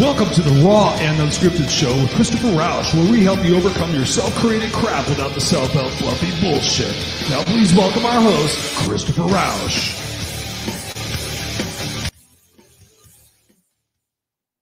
Welcome to the Raw and Unscripted Show with Christopher Roush, where we help you overcome your self-created crap without the self-help fluffy bullshit. Now please welcome our host, Christopher Roush.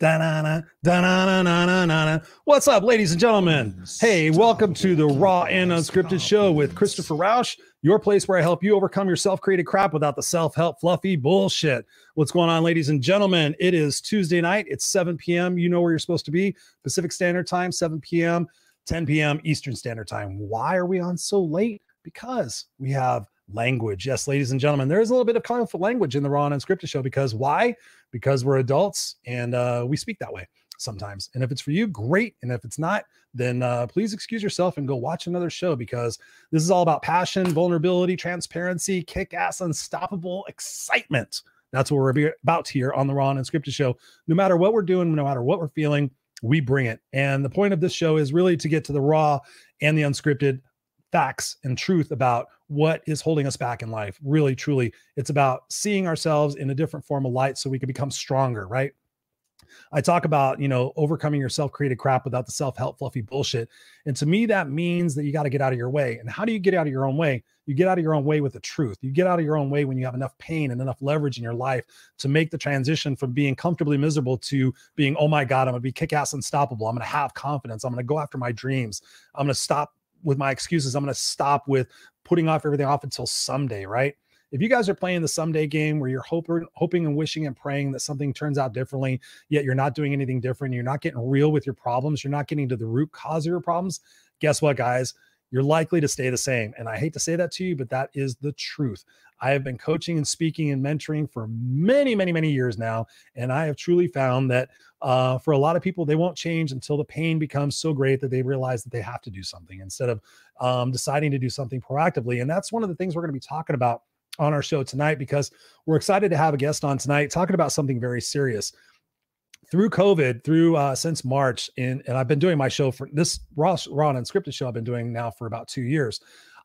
Da-na-na, da-na-na-na-na-na. What's up, ladies and gentlemen? Hey, welcome to the Raw and Unscripted Show with Christopher Roush, your place where I help you overcome your self created crap without the self help fluffy bullshit. What's going on, ladies and gentlemen? It is Tuesday night. It's 7 p.m. You know where you're supposed to be Pacific Standard Time, 7 p.m., 10 p.m. Eastern Standard Time. Why are we on so late? Because we have language. Yes, ladies and gentlemen, there is a little bit of colorful language in the Raw and Unscripted show because why? Because we're adults and uh, we speak that way sometimes. And if it's for you, great. And if it's not, then uh, please excuse yourself and go watch another show because this is all about passion, vulnerability, transparency, kick ass, unstoppable excitement. That's what we're about here on the Raw and Unscripted show. No matter what we're doing, no matter what we're feeling, we bring it. And the point of this show is really to get to the raw and the unscripted facts and truth about what is holding us back in life. Really, truly, it's about seeing ourselves in a different form of light so we can become stronger, right? I talk about, you know, overcoming your self created crap without the self help fluffy bullshit. And to me, that means that you got to get out of your way. And how do you get out of your own way? You get out of your own way with the truth. You get out of your own way when you have enough pain and enough leverage in your life to make the transition from being comfortably miserable to being, oh my God, I'm going to be kick ass unstoppable. I'm going to have confidence. I'm going to go after my dreams. I'm going to stop with my excuses. I'm going to stop with putting off everything off until someday, right? If you guys are playing the someday game where you're hoping, hoping and wishing and praying that something turns out differently, yet you're not doing anything different, you're not getting real with your problems, you're not getting to the root cause of your problems, guess what, guys? You're likely to stay the same. And I hate to say that to you, but that is the truth. I have been coaching and speaking and mentoring for many, many, many years now. And I have truly found that uh, for a lot of people, they won't change until the pain becomes so great that they realize that they have to do something instead of um, deciding to do something proactively. And that's one of the things we're going to be talking about on our show tonight because we're excited to have a guest on tonight talking about something very serious. Through COVID, through uh, since March, and, and I've been doing my show for this raw, raw and unscripted show I've been doing now for about two years.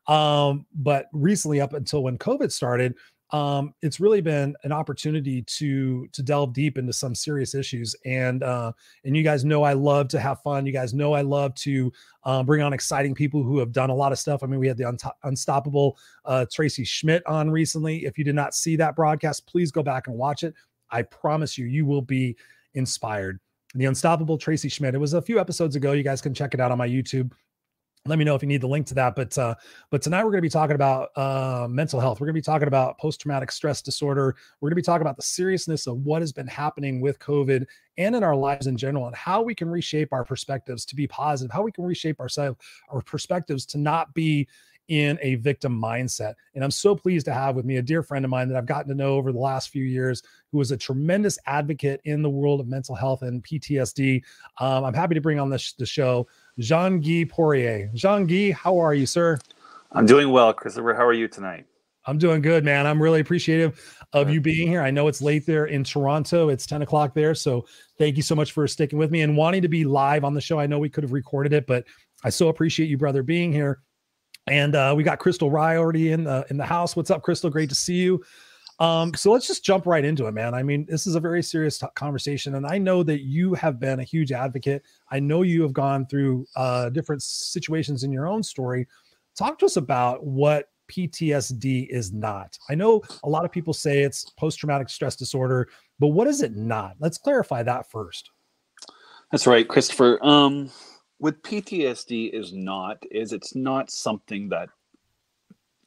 Um, but recently, up until when COVID started, um, it's really been an opportunity to to delve deep into some serious issues. And uh, and you guys know I love to have fun. You guys know I love to uh, bring on exciting people who have done a lot of stuff. I mean, we had the unstoppable uh, Tracy Schmidt on recently. If you did not see that broadcast, please go back and watch it. I promise you, you will be inspired. The Unstoppable Tracy Schmidt. It was a few episodes ago. You guys can check it out on my YouTube let me know if you need the link to that but uh, but tonight we're going to be talking about uh, mental health we're going to be talking about post-traumatic stress disorder we're going to be talking about the seriousness of what has been happening with covid and in our lives in general and how we can reshape our perspectives to be positive how we can reshape ourselves our perspectives to not be in a victim mindset. And I'm so pleased to have with me a dear friend of mine that I've gotten to know over the last few years, who is a tremendous advocate in the world of mental health and PTSD. Um, I'm happy to bring on the, sh- the show Jean Guy Poirier. Jean Guy, how are you, sir? I'm doing well, Christopher. How are you tonight? I'm doing good, man. I'm really appreciative of you being here. I know it's late there in Toronto. It's 10 o'clock there. So thank you so much for sticking with me and wanting to be live on the show. I know we could have recorded it, but I so appreciate you, brother, being here. And uh, we got Crystal Rye already in the in the house. What's up, Crystal? Great to see you. Um, so let's just jump right into it, man. I mean, this is a very serious t- conversation, and I know that you have been a huge advocate. I know you have gone through uh, different situations in your own story. Talk to us about what PTSD is not. I know a lot of people say it's post traumatic stress disorder, but what is it not? Let's clarify that first. That's right, Christopher. Um, what PTSD is not is it's not something that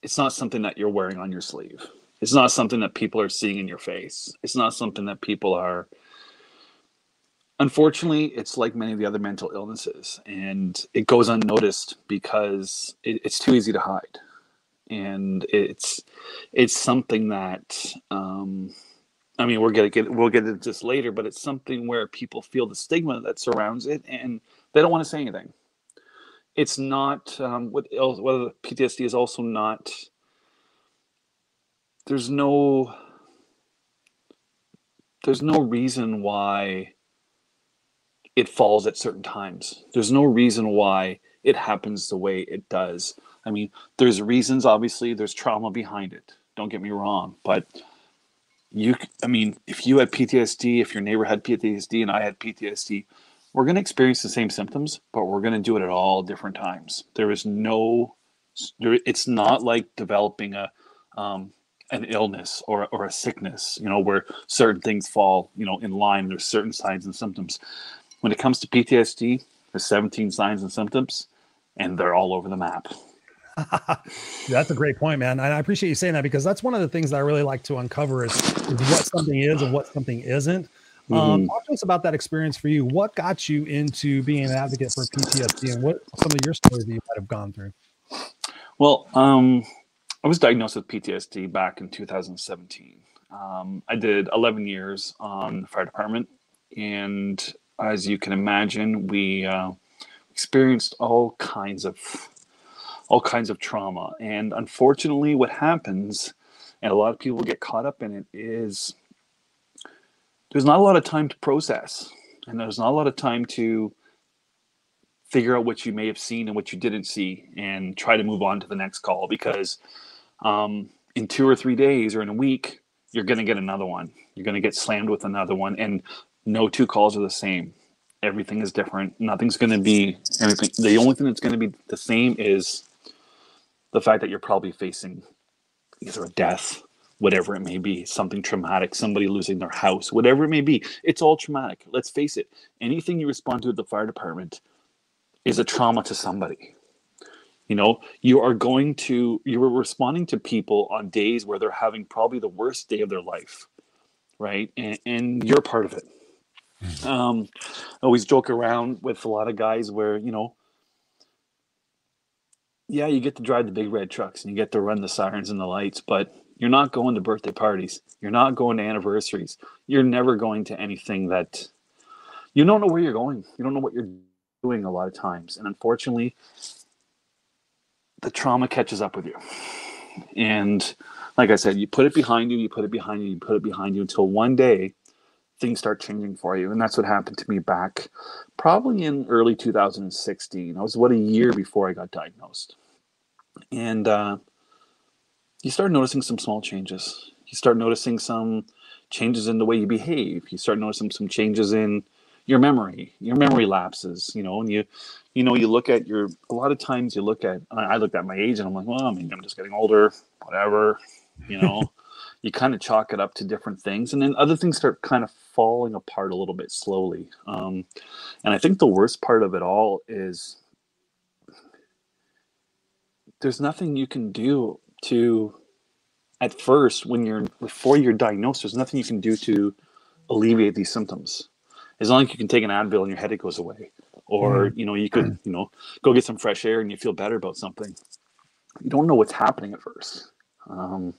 it's not something that you're wearing on your sleeve it's not something that people are seeing in your face. It's not something that people are. Unfortunately, it's like many of the other mental illnesses, and it goes unnoticed because it, it's too easy to hide, and it's it's something that um, I mean we're gonna get we'll get into this later, but it's something where people feel the stigma that surrounds it, and they don't want to say anything. It's not um, what whether PTSD is also not there's no there's no reason why it falls at certain times. There's no reason why it happens the way it does. I mean, there's reasons obviously, there's trauma behind it. Don't get me wrong, but you i mean if you had ptsd if your neighbor had ptsd and i had ptsd we're going to experience the same symptoms but we're going to do it at all different times there is no it's not like developing a um, an illness or, or a sickness you know where certain things fall you know in line there's certain signs and symptoms when it comes to ptsd there's 17 signs and symptoms and they're all over the map that's a great point, man. And I appreciate you saying that because that's one of the things that I really like to uncover is, is what something is and what something isn't. Um, mm-hmm. Um, talk to us about that experience for you. What got you into being an advocate for PTSD and what some of your stories that you might have gone through? Well, um, I was diagnosed with PTSD back in 2017. Um, I did 11 years on the fire department, and as you can imagine, we uh, experienced all kinds of all kinds of trauma. And unfortunately, what happens, and a lot of people get caught up in it, is there's not a lot of time to process, and there's not a lot of time to figure out what you may have seen and what you didn't see, and try to move on to the next call because um, in two or three days or in a week, you're going to get another one. You're going to get slammed with another one, and no two calls are the same. Everything is different. Nothing's going to be anything. The only thing that's going to be the same is the fact that you're probably facing either a death, whatever it may be, something traumatic, somebody losing their house, whatever it may be, it's all traumatic. Let's face it, anything you respond to at the fire department is a trauma to somebody. You know, you are going to, you are responding to people on days where they're having probably the worst day of their life, right? And, and you're part of it. Mm-hmm. Um, I always joke around with a lot of guys where, you know, yeah, you get to drive the big red trucks and you get to run the sirens and the lights, but you're not going to birthday parties. You're not going to anniversaries. You're never going to anything that you don't know where you're going. You don't know what you're doing a lot of times. And unfortunately, the trauma catches up with you. And like I said, you put it behind you, you put it behind you, you put it behind you until one day things start changing for you. And that's what happened to me back probably in early 2016. I was what a year before I got diagnosed. And uh, you start noticing some small changes. You start noticing some changes in the way you behave. You start noticing some changes in your memory. Your memory lapses, you know, and you, you know, you look at your. A lot of times, you look at. I looked at my age, and I'm like, well, I mean, I'm just getting older. Whatever, you know. you kind of chalk it up to different things, and then other things start kind of falling apart a little bit slowly. Um, and I think the worst part of it all is there's nothing you can do to at first when you're before you're diagnosed there's nothing you can do to alleviate these symptoms as long as you can take an advil and your headache goes away. Or mm. you know you could you know go get some fresh air and you feel better about something. You don't know what's happening at first. Um,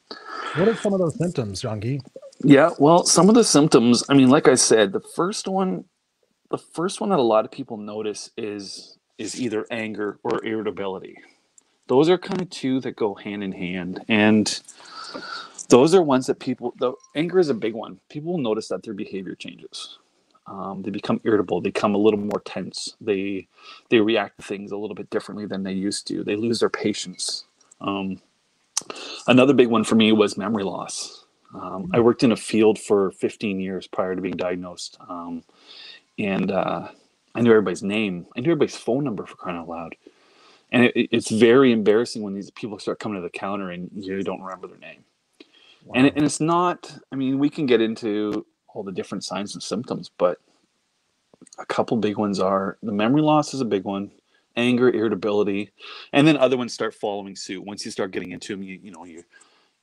what are some of those symptoms Jean Guy yeah well some of the symptoms i mean like i said the first one the first one that a lot of people notice is is either anger or irritability. Those are kind of two that go hand in hand. And those are ones that people the anger is a big one. People will notice that their behavior changes um, they become irritable they become a little more tense they they react to things a little bit differently than they used to they lose their patience. Um, another big one for me was memory loss. Um, i worked in a field for 15 years prior to being diagnosed um, and uh, i knew everybody's name i knew everybody's phone number for crying out loud. And it, it's very embarrassing when these people start coming to the counter and you don't remember their name. Wow. and, and it's not i mean we can get into all the different signs and symptoms but a couple big ones are the memory loss is a big one anger irritability and then other ones start following suit. Once you start getting into them you, you know you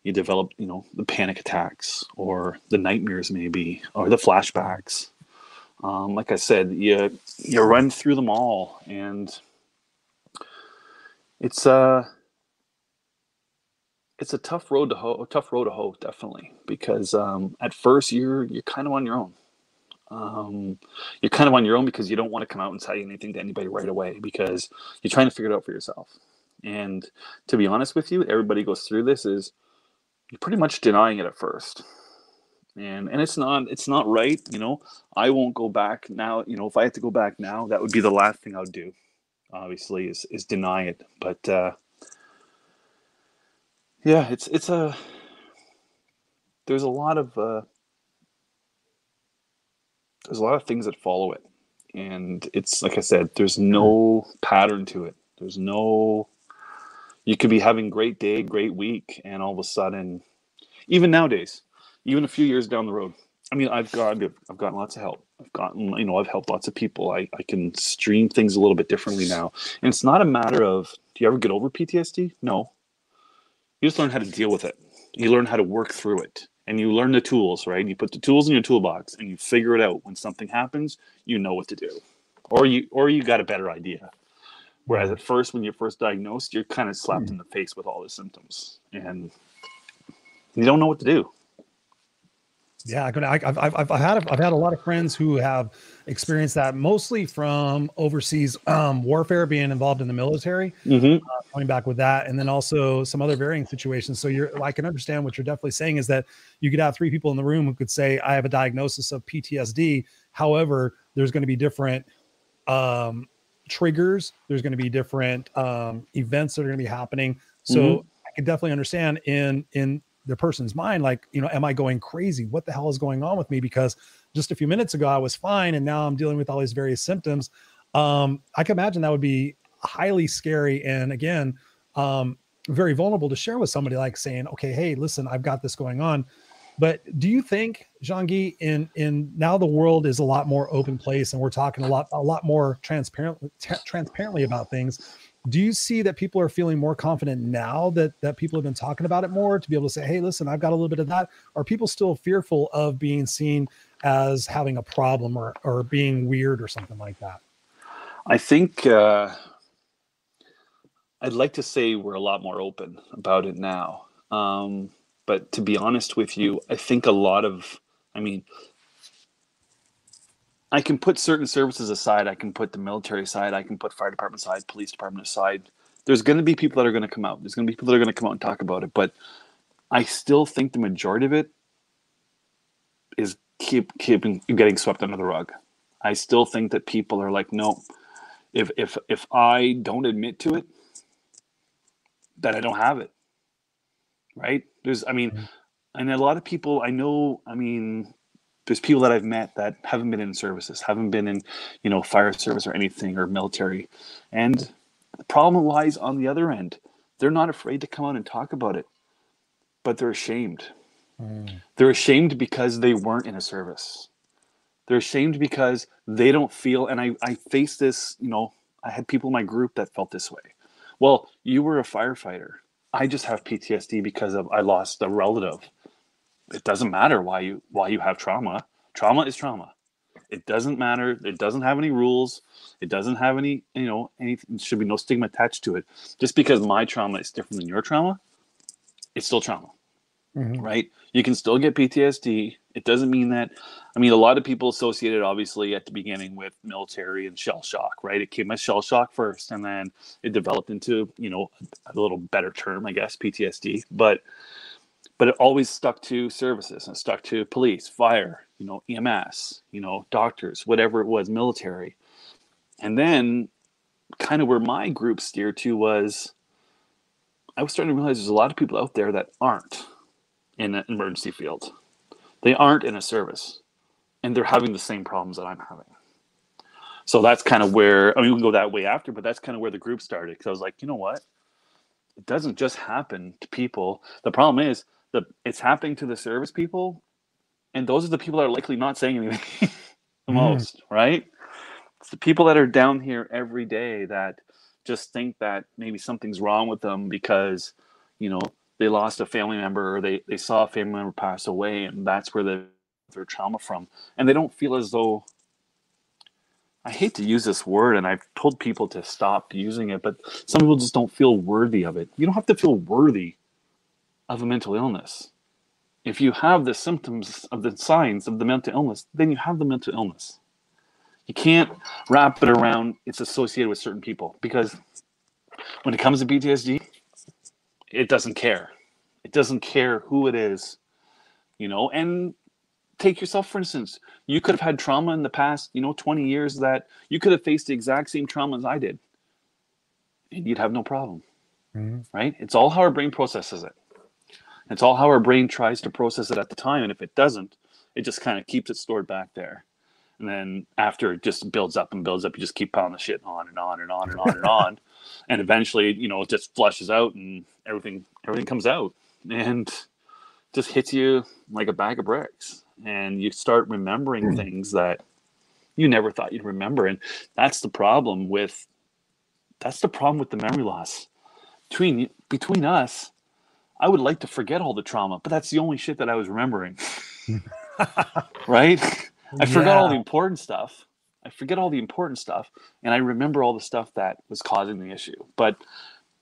you develop you know the panic attacks or the nightmares maybe or the flashbacks. Um, like i said you you run through them all and it's a uh, it's a tough road to hoe, tough road to hoe, definitely, because um, at first you're you're kind of on your own. Um, you're kind of on your own because you don't want to come out and say anything to anybody right away because you're trying to figure it out for yourself. And to be honest with you, everybody goes through this is you're pretty much denying it at first. And and it's not it's not right, you know. I won't go back now, you know, if I had to go back now, that would be the last thing I would do obviously is is deny it but uh, yeah it's it's a there's a lot of uh, there's a lot of things that follow it, and it's like I said, there's no pattern to it. There's no you could be having great day, great week, and all of a sudden, even nowadays, even a few years down the road. I mean, I've got I've gotten lots of help. I've gotten you know I've helped lots of people. I I can stream things a little bit differently now, and it's not a matter of do you ever get over PTSD? No, you just learn how to deal with it. You learn how to work through it, and you learn the tools. Right? You put the tools in your toolbox, and you figure it out. When something happens, you know what to do, or you or you got a better idea. Whereas at first, when you're first diagnosed, you're kind of slapped mm. in the face with all the symptoms, and you don't know what to do. Yeah, I, have I've, I've had a, I've had a lot of friends who have experienced that mostly from overseas um, warfare, being involved in the military, mm-hmm. uh, coming back with that, and then also some other varying situations. So you're, I can understand what you're definitely saying is that you could have three people in the room who could say, "I have a diagnosis of PTSD." However, there's going to be different um, triggers. There's going to be different um, events that are going to be happening. So mm-hmm. I can definitely understand in in the person's mind, like, you know, am I going crazy? What the hell is going on with me? Because just a few minutes ago I was fine, and now I'm dealing with all these various symptoms. Um, I can imagine that would be highly scary, and again, um, very vulnerable to share with somebody, like saying, "Okay, hey, listen, I've got this going on." But do you think, Jean Guy, in in now the world is a lot more open place, and we're talking a lot a lot more transparently t- transparently about things? Do you see that people are feeling more confident now that that people have been talking about it more to be able to say, "Hey, listen, I've got a little bit of that"? Are people still fearful of being seen as having a problem or or being weird or something like that? I think uh, I'd like to say we're a lot more open about it now. Um, but to be honest with you, I think a lot of, I mean, I can put certain services aside. I can put the military aside. I can put fire department aside, police department aside. There's going to be people that are going to come out. There's going to be people that are going to come out and talk about it. But I still think the majority of it is keep keeping getting swept under the rug. I still think that people are like, no, if if if I don't admit to it, that I don't have it right? There's, I mean, mm-hmm. and a lot of people I know, I mean, there's people that I've met that haven't been in services, haven't been in, you know, fire service or anything or military. And the problem lies on the other end. They're not afraid to come out and talk about it, but they're ashamed. Mm. They're ashamed because they weren't in a service. They're ashamed because they don't feel, and I, I face this, you know, I had people in my group that felt this way. Well, you were a firefighter. I just have PTSD because of I lost a relative. It doesn't matter why you why you have trauma. Trauma is trauma. It doesn't matter. It doesn't have any rules. It doesn't have any, you know, any should be no stigma attached to it. Just because my trauma is different than your trauma, it's still trauma. Mm-hmm. Right? You can still get PTSD. It doesn't mean that I mean a lot of people associate it obviously at the beginning with military and shell shock, right? It came as shell shock first and then it developed into, you know, a little better term, I guess, PTSD. But but it always stuck to services and stuck to police, fire, you know, EMS, you know, doctors, whatever it was, military. And then kind of where my group steered to was I was starting to realize there's a lot of people out there that aren't in an emergency field. They aren't in a service and they're having the same problems that I'm having. So that's kind of where I mean we can go that way after, but that's kind of where the group started because I was like, you know what? It doesn't just happen to people. The problem is that it's happening to the service people, and those are the people that are likely not saying anything the mm. most, right? It's the people that are down here every day that just think that maybe something's wrong with them because you know they lost a family member or they, they saw a family member pass away and that's where they their trauma from and they don't feel as though i hate to use this word and i've told people to stop using it but some people just don't feel worthy of it you don't have to feel worthy of a mental illness if you have the symptoms of the signs of the mental illness then you have the mental illness you can't wrap it around it's associated with certain people because when it comes to ptsd it doesn't care. It doesn't care who it is, you know. And take yourself for instance. You could have had trauma in the past, you know, 20 years that you could have faced the exact same trauma as I did, and you'd have no problem, mm-hmm. right? It's all how our brain processes it. It's all how our brain tries to process it at the time. And if it doesn't, it just kind of keeps it stored back there. And then after it just builds up and builds up, you just keep piling the shit on and on and on and on and on. And eventually, you know, it just flushes out and everything everything comes out and just hits you like a bag of bricks. And you start remembering hmm. things that you never thought you'd remember. And that's the problem with that's the problem with the memory loss. Between between us, I would like to forget all the trauma, but that's the only shit that I was remembering. right? I forgot all the important stuff. I forget all the important stuff, and I remember all the stuff that was causing the issue. But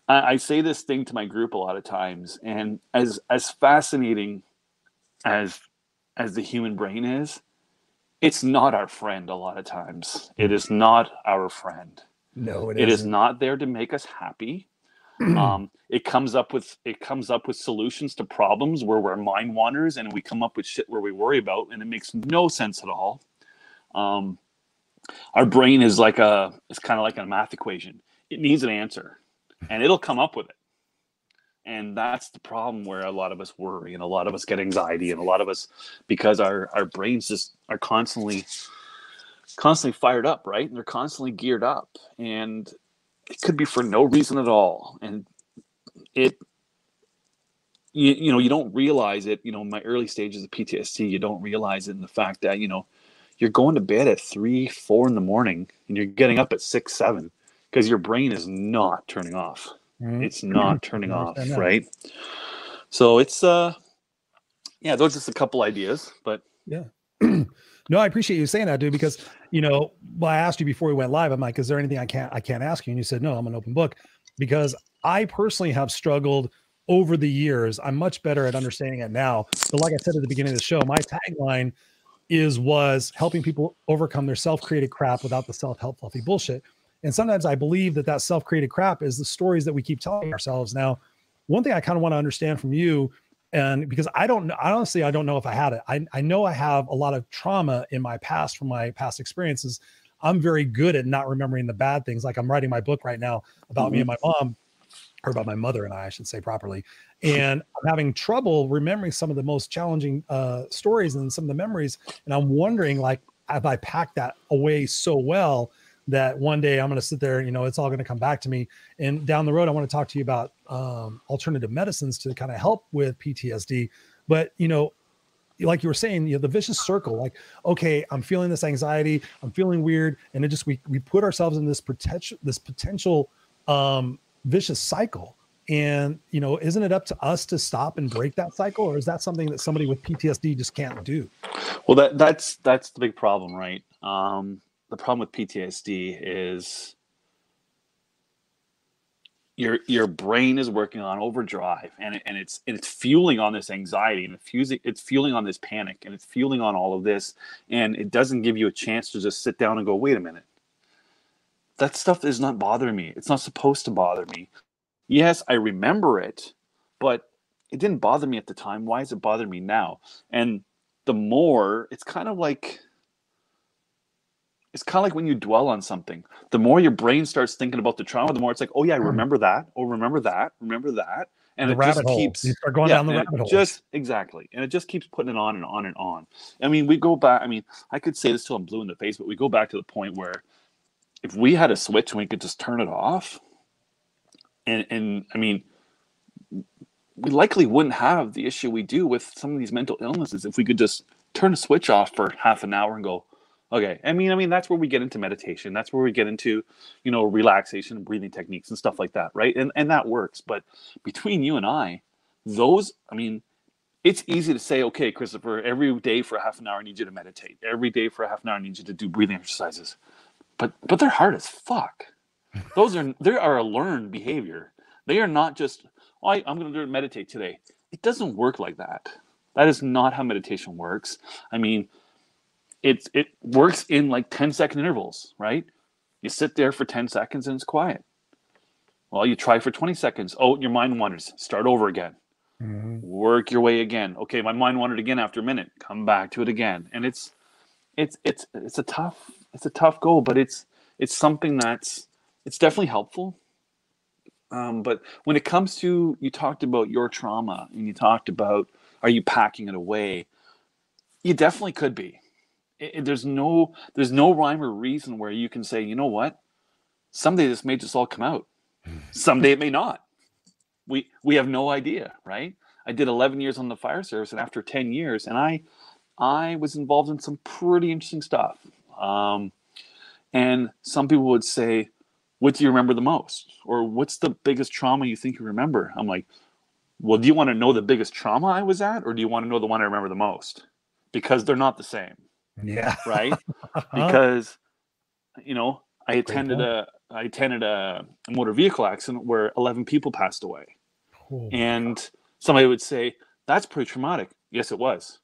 I, I say this thing to my group a lot of times, and as as fascinating as as the human brain is, it's not our friend a lot of times. It hmm. is not our friend. No, it, it is not there to make us happy. um, it comes up with it comes up with solutions to problems where we're mind wanders and we come up with shit where we worry about and it makes no sense at all. Um, our brain is like a it's kind of like a math equation. It needs an answer, and it'll come up with it. And that's the problem where a lot of us worry and a lot of us get anxiety and a lot of us because our our brains just are constantly constantly fired up, right? And they're constantly geared up. And it could be for no reason at all. And it you, you know, you don't realize it, you know, in my early stages of PTSD, you don't realize it in the fact that, you know, you're going to bed at three, four in the morning and you're getting up at six, seven because your brain is not turning off. Mm-hmm. It's not turning off, right? So it's uh yeah, those are just a couple ideas, but yeah. No, I appreciate you saying that, dude, because you know, well, I asked you before we went live. I'm like, is there anything I can't I can't ask you? And you said, no, I'm an open book. Because I personally have struggled over the years. I'm much better at understanding it now. But like I said at the beginning of the show, my tagline is was helping people overcome their self-created crap without the self-help fluffy bullshit. And sometimes I believe that that self-created crap is the stories that we keep telling ourselves. Now, one thing I kind of want to understand from you and because I don't know, honestly, I don't know if I had it. I, I know I have a lot of trauma in my past from my past experiences. I'm very good at not remembering the bad things. Like I'm writing my book right now about mm-hmm. me and my mom, or about my mother and I, I should say properly. And I'm having trouble remembering some of the most challenging uh, stories and some of the memories. And I'm wondering, like, have I packed that away so well that one day I'm going to sit there, you know, it's all going to come back to me. And down the road, I want to talk to you about um, alternative medicines to kind of help with PTSD. But, you know, like you were saying, you know, the vicious circle, like, okay, I'm feeling this anxiety, I'm feeling weird. And it just, we, we put ourselves in this potential, this potential um, vicious cycle. And, you know, isn't it up to us to stop and break that cycle? Or is that something that somebody with PTSD just can't do? Well, that that's, that's the big problem, right? Um, the problem with PTSD is your your brain is working on overdrive and, it, and it's and it's fueling on this anxiety and it's fusing it's fueling on this panic and it's fueling on all of this and it doesn't give you a chance to just sit down and go wait a minute. That stuff is not bothering me. It's not supposed to bother me. Yes i remember it but it didn't bother me at the time. Why is it bothering me now? And the more it's kind of like it's kind of like when you dwell on something. The more your brain starts thinking about the trauma, the more it's like, oh yeah, I hmm. remember that. Oh, remember that. Remember that. And the it just keeps you start going yeah, down the rabbit hole. Just exactly, and it just keeps putting it on and on and on. I mean, we go back. I mean, I could say this till I'm blue in the face, but we go back to the point where if we had a switch and we could just turn it off, and and I mean, we likely wouldn't have the issue we do with some of these mental illnesses if we could just turn a switch off for half an hour and go, Okay. I mean, I mean, that's where we get into meditation. That's where we get into, you know, relaxation and breathing techniques and stuff like that, right? And and that works. But between you and I, those, I mean, it's easy to say, okay, Christopher, every day for a half an hour, I need you to meditate. Every day for a half an hour, I need you to do breathing exercises. But but they're hard as fuck. Those are they are a learned behavior. They are not just, oh, I, I'm going to meditate today. It doesn't work like that. That is not how meditation works. I mean, it it works in like 10 second intervals, right? You sit there for 10 seconds and it's quiet. Well, you try for 20 seconds. Oh, your mind wanders. Start over again. Mm-hmm. Work your way again. Okay, my mind wandered again after a minute. Come back to it again. And it's it's it's it's a tough it's a tough goal, but it's it's something that's it's definitely helpful. Um, but when it comes to you talked about your trauma and you talked about are you packing it away? You definitely could be. It, it- there's no there's no rhyme or reason where you can say, you know what, someday this may just all come out. Someday it may not. We we have no idea, right? I did 11 years on the fire service, and after 10 years, and I I was involved in some pretty interesting stuff. Um, and some people would say, "What do you remember the most?" Or "What's the biggest trauma you think you remember?" I'm like, "Well, do you want to know the biggest trauma I was at, or do you want to know the one I remember the most?" Because they're not the same, Yeah. right? because you know I attended a I attended a, a motor vehicle accident where 11 people passed away. Oh, And somebody would say, that's pretty traumatic. Yes, it was.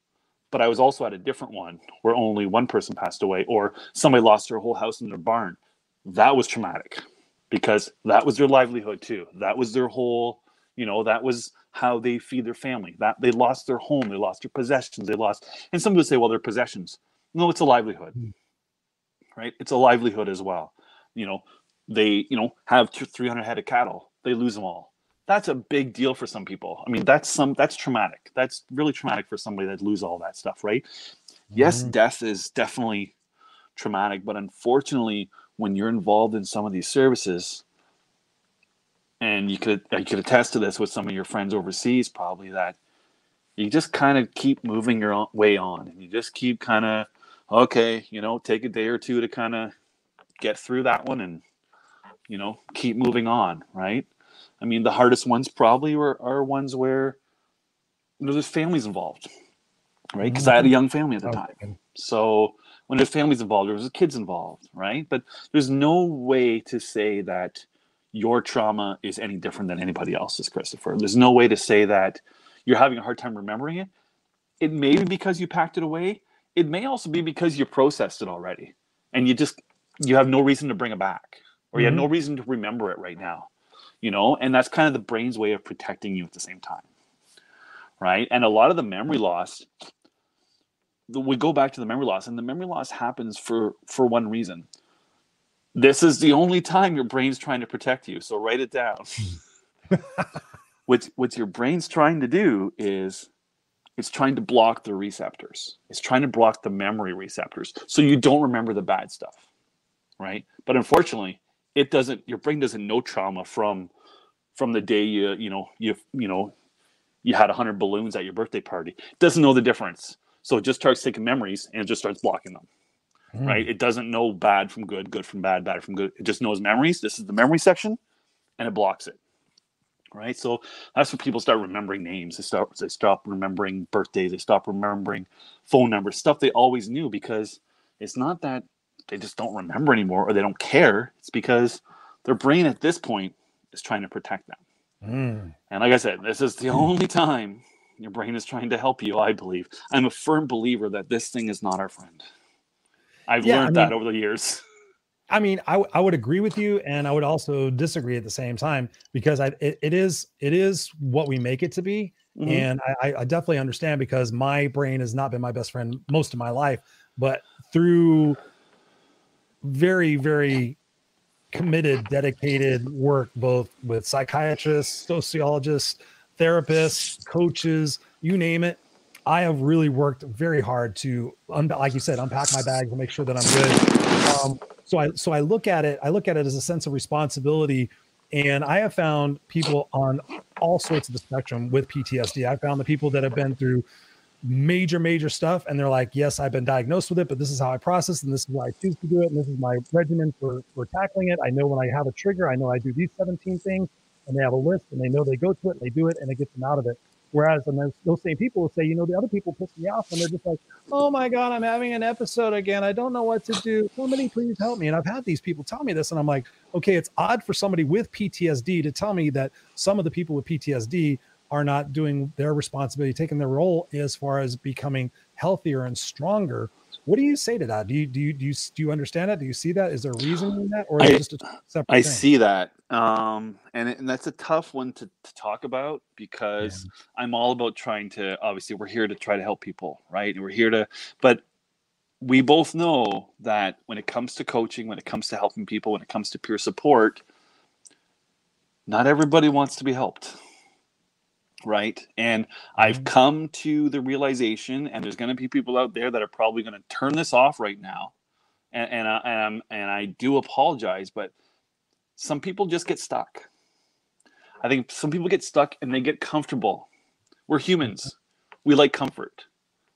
But I was also at a different one where only one person passed away, or somebody lost their whole house in their barn. That was traumatic because that was their livelihood too. That was their whole, you know, that was how they feed their family. That they lost their home, they lost their possessions, they lost. And some would say, well, their possessions. No, it's a livelihood, Hmm. right? It's a livelihood as well. You know, they, you know, have 300 head of cattle. They lose them all that's a big deal for some people. I mean, that's some that's traumatic. That's really traumatic for somebody that lose all that stuff, right? Yes, Mhm. death is definitely traumatic, but unfortunately, when you're involved in some of these services, and you could you could attest to this with some of your friends overseas, probably that you just kind of keep moving your way on, and you just keep kind of okay, you know, take a day or two to kind of get through that one, and you know, keep moving on, right? I mean, the hardest ones probably were, are ones where you know there's families involved, right? Because I had a mm-hmm. young family at the oh, time. Okay. So when there's families involved, there's kids involved, right? But there's no way to say that your trauma is any different than anybody else's, Christopher. There's no way to say that you're having a hard time remembering it. It may be because you packed it away. It may also be because you processed it already, and you just you have no reason to bring it back, or you have Mhm. no reason to remember it right now. You know, and that's kind of the brain's way of protecting you at the same time, right? And a lot of the memory loss we go back to the memory loss and the memory loss happens for for one reason this is the only time your brain's trying to protect you so write it down what what your brain's trying to do is it's trying to block the receptors. It's trying to block the memory receptors. So you don't remember the bad stuff right? But unfortunately it doesn't your brain doesn't know trauma from from the day you you know you you know you had 100 balloons at your birthday party. It doesn't know the difference. So it just starts taking memories and it just starts blocking them Mm. right? It doesn't know bad from good good from bad bad from good. It just knows memories. This is the memory section and it blocks it right so that's when people start remembering names they start they stop remembering birthdays they stop remembering phone numbers stuff they always knew because it's not that they just don't remember anymore or they don't care it's because their brain at this point is trying to protect them Mm. and like I said, this is the only time your brain is trying to help you, I believe. I'm a firm believer that this thing is not our friend. I've Yeah, I learned that over the years. I mean, I, w- I would agree with you, and I would also disagree at the same time because I it, it is it is what we make it to be, Mhm. and I, I- I definitely understand because my brain has not been my best friend most of my life, but through very very committed, dedicated work both with psychiatrists, sociologists, therapists, coaches, you name it. I have really worked very hard to, un- like you said, unpack my bags and make sure that I'm good. Um, so I so I look at it. I look at it as a sense of responsibility, and I have found people on all sorts of the spectrum with PTSD. I found the people that have been through major major stuff and they're like yes i've been diagnosed with it but this is how i process and this is why i choose to do it and this is my regimen for for tackling it i know when i have a trigger i know i do these 17 things and they have a list and they know they go to it and they do it and it gets them out of it whereas and those, those same people will say you know the other people piss me off and they're just like oh my god i'm having an episode again. I don't know what to do. Somebody please help me. And i've had these people tell me this and i'm like okay it's odd for somebody with ptsd to tell me that some of the people with ptsd are not doing their responsibility, taking their role as far as becoming healthier and stronger. What do you say to that? Do you do you do you do you understand that? Do you see that? Is there a reason in that, or is I- it just a separate I thing? see that. Um, and, and that's a tough one to, to talk about because I'm all about trying to, obviously, we're here to try to help people, right? And we're here to, but we both know that when it comes to coaching, when it comes to helping people, when it comes to peer support, not everybody wants to be helped right? And i've Mhm. come to the realization and there's going to be people out there that are probably going to turn this off right now and and, I, and, I'm, and i do apologize but some people just get stuck. I think some people get stuck and they get comfortable. We're humans. We like comfort.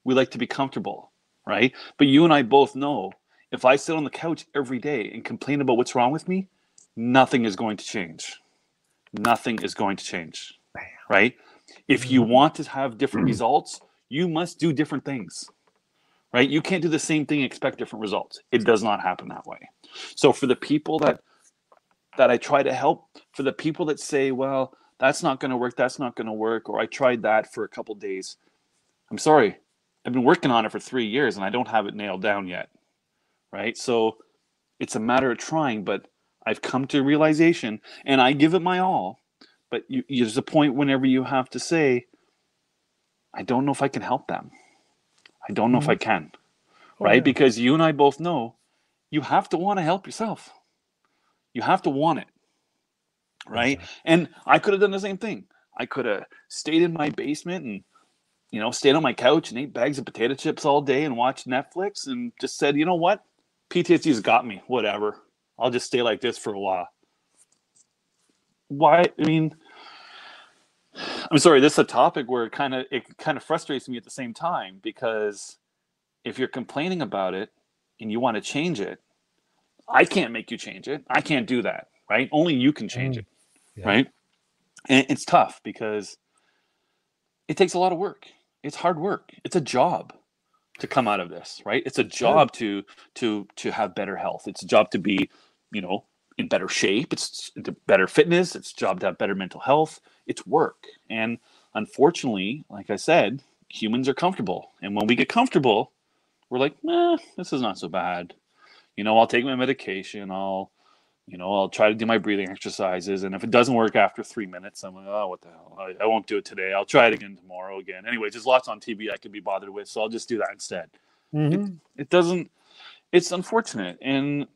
We like to be comfortable right? But you and i both know if i sit on the couch every day and complain about what's wrong with me nothing is going to change. Nothing is going to change right if you mm. want to have different mm. results you must do different things right? You can't do the same thing and expect different results. It does not happen that way. So for the people that that i try to help for the people that say well that's not going to work that's not going to work or i tried that for a couple days i'm sorry i've been working on it for three years and i don't have it nailed down yet right? So it's a matter of trying but i've come to a realization and i give it my all but you, there's a point whenever you have to say i don't know if i can help them. I don't know if i mm. can. Oh, right? yeah. because you and i both know you have to want to help yourself. You have to want it. Right? And i could have done the same thing. I could have stayed in my basement and you know stayed on my couch and ate bags of potato chips all day and watched netflix and just said you know what? Ptsd's got me. Whatever. I'll just stay like this for a while why i mean i'm sorry this is a topic where it kind of it kind of frustrates me at the same time because if you're complaining about it and you want to change it i can't make you change it. I can't do that right? Only you can change Mm. it Yeah. right? And it's tough because it takes a lot of work. It's hard work. It's a job to come out of this right? It's a job to to to have better health. It's a job to be you know in better shape it's better fitness it's job to have better mental health it's work. And unfortunately like i said humans are comfortable. And when we get comfortable we're like nah this is not so bad. You know i'll take my medication i'll you know i'll try to do my breathing exercises and if it doesn't work after three minutes i'm like oh what the hell? I, I won't do it today. I'll try it again tomorrow again. Anyway there's lots on tv i could be bothered with so i'll just do that instead. Mhm. it doesn't it's unfortunate. And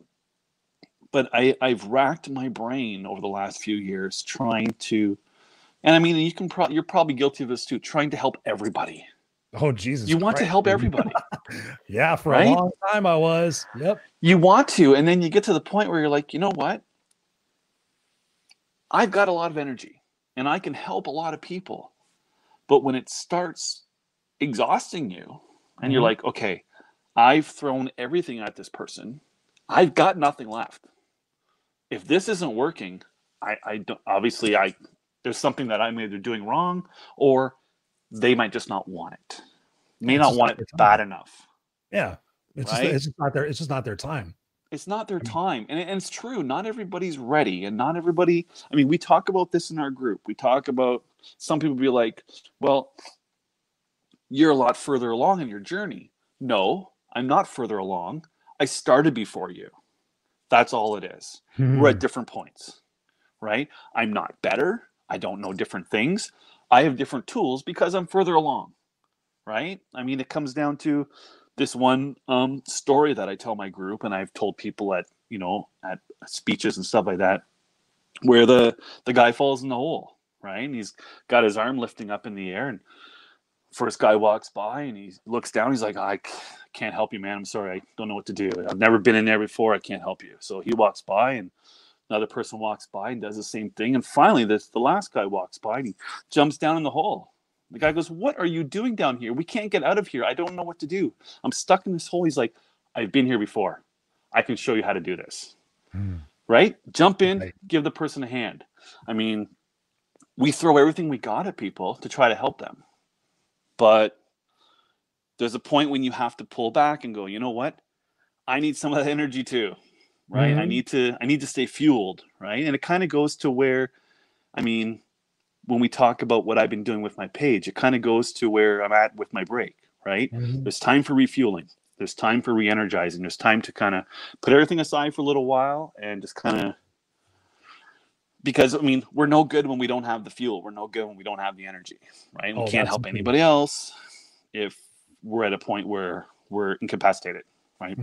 but i i've racked my brain over the last few years trying to and i mean you can pro- you're probably guilty of this too trying to help everybody Oh Jesus! you want to help everybody Yeah, for Right? a long time I was. Yep. you want to and then you get to the point where you're like you know what i've got a lot of energy and i can help a lot of people but when it starts exhausting you and you're Mhm. like okay i've thrown everything at this person i've got nothing left if this isn't working i i don't obviously i there's something that i'm either doing wrong or they might just not want it. May It's not want not it their time. bad enough. Yeah. It's just it's just not their it's just not their time. it's not their time. And, and it's true not everybody's ready and not everybody i mean we talk about this in our group. We talk about some people be like well you're a lot further along in your journey. No i'm not further along. I started before you that's all it is. We're at different points right? I'm not better. I don't know different things. I have different tools because i'm further along right? I mean it comes down to this one um, story that i tell my group and i've told people at you know at speeches and stuff like that where the the guy falls in the hole right? And he's got his arm lifting up in the air and first guy walks by and he looks down he's like I can't help you man. I'm sorry. I don't know what to do. I've never been in there before. I can't help you. So he walks by and another person walks by and does the same thing. And finally this the last guy walks by and he jumps down in the hole. The guy goes what are you doing down here? We can't get out of here. I don't know what to do. I'm stuck in this hole. He's like i've been here before. I can show you how to do this. Mhm. right? Jump in Right. give the person a hand. I mean we throw everything we got at people to try to help them but there's a point when you have to pull back and go you know what? I need some of that energy too right? I Mhm. need to i need to stay fueled right? And it kind of goes to where i mean when we talk about what i've been doing with my page it kind of goes to where i'm at with my break right? Mhm. there's time for refueling. There's time for re-energizing. There's time to kind of put everything aside for a little while and just kind of because i mean we're no good when we don't have the fuel we're no good when we don't have the energy right Oh, we can't help anybody else if we're at a point where we're incapacitated right?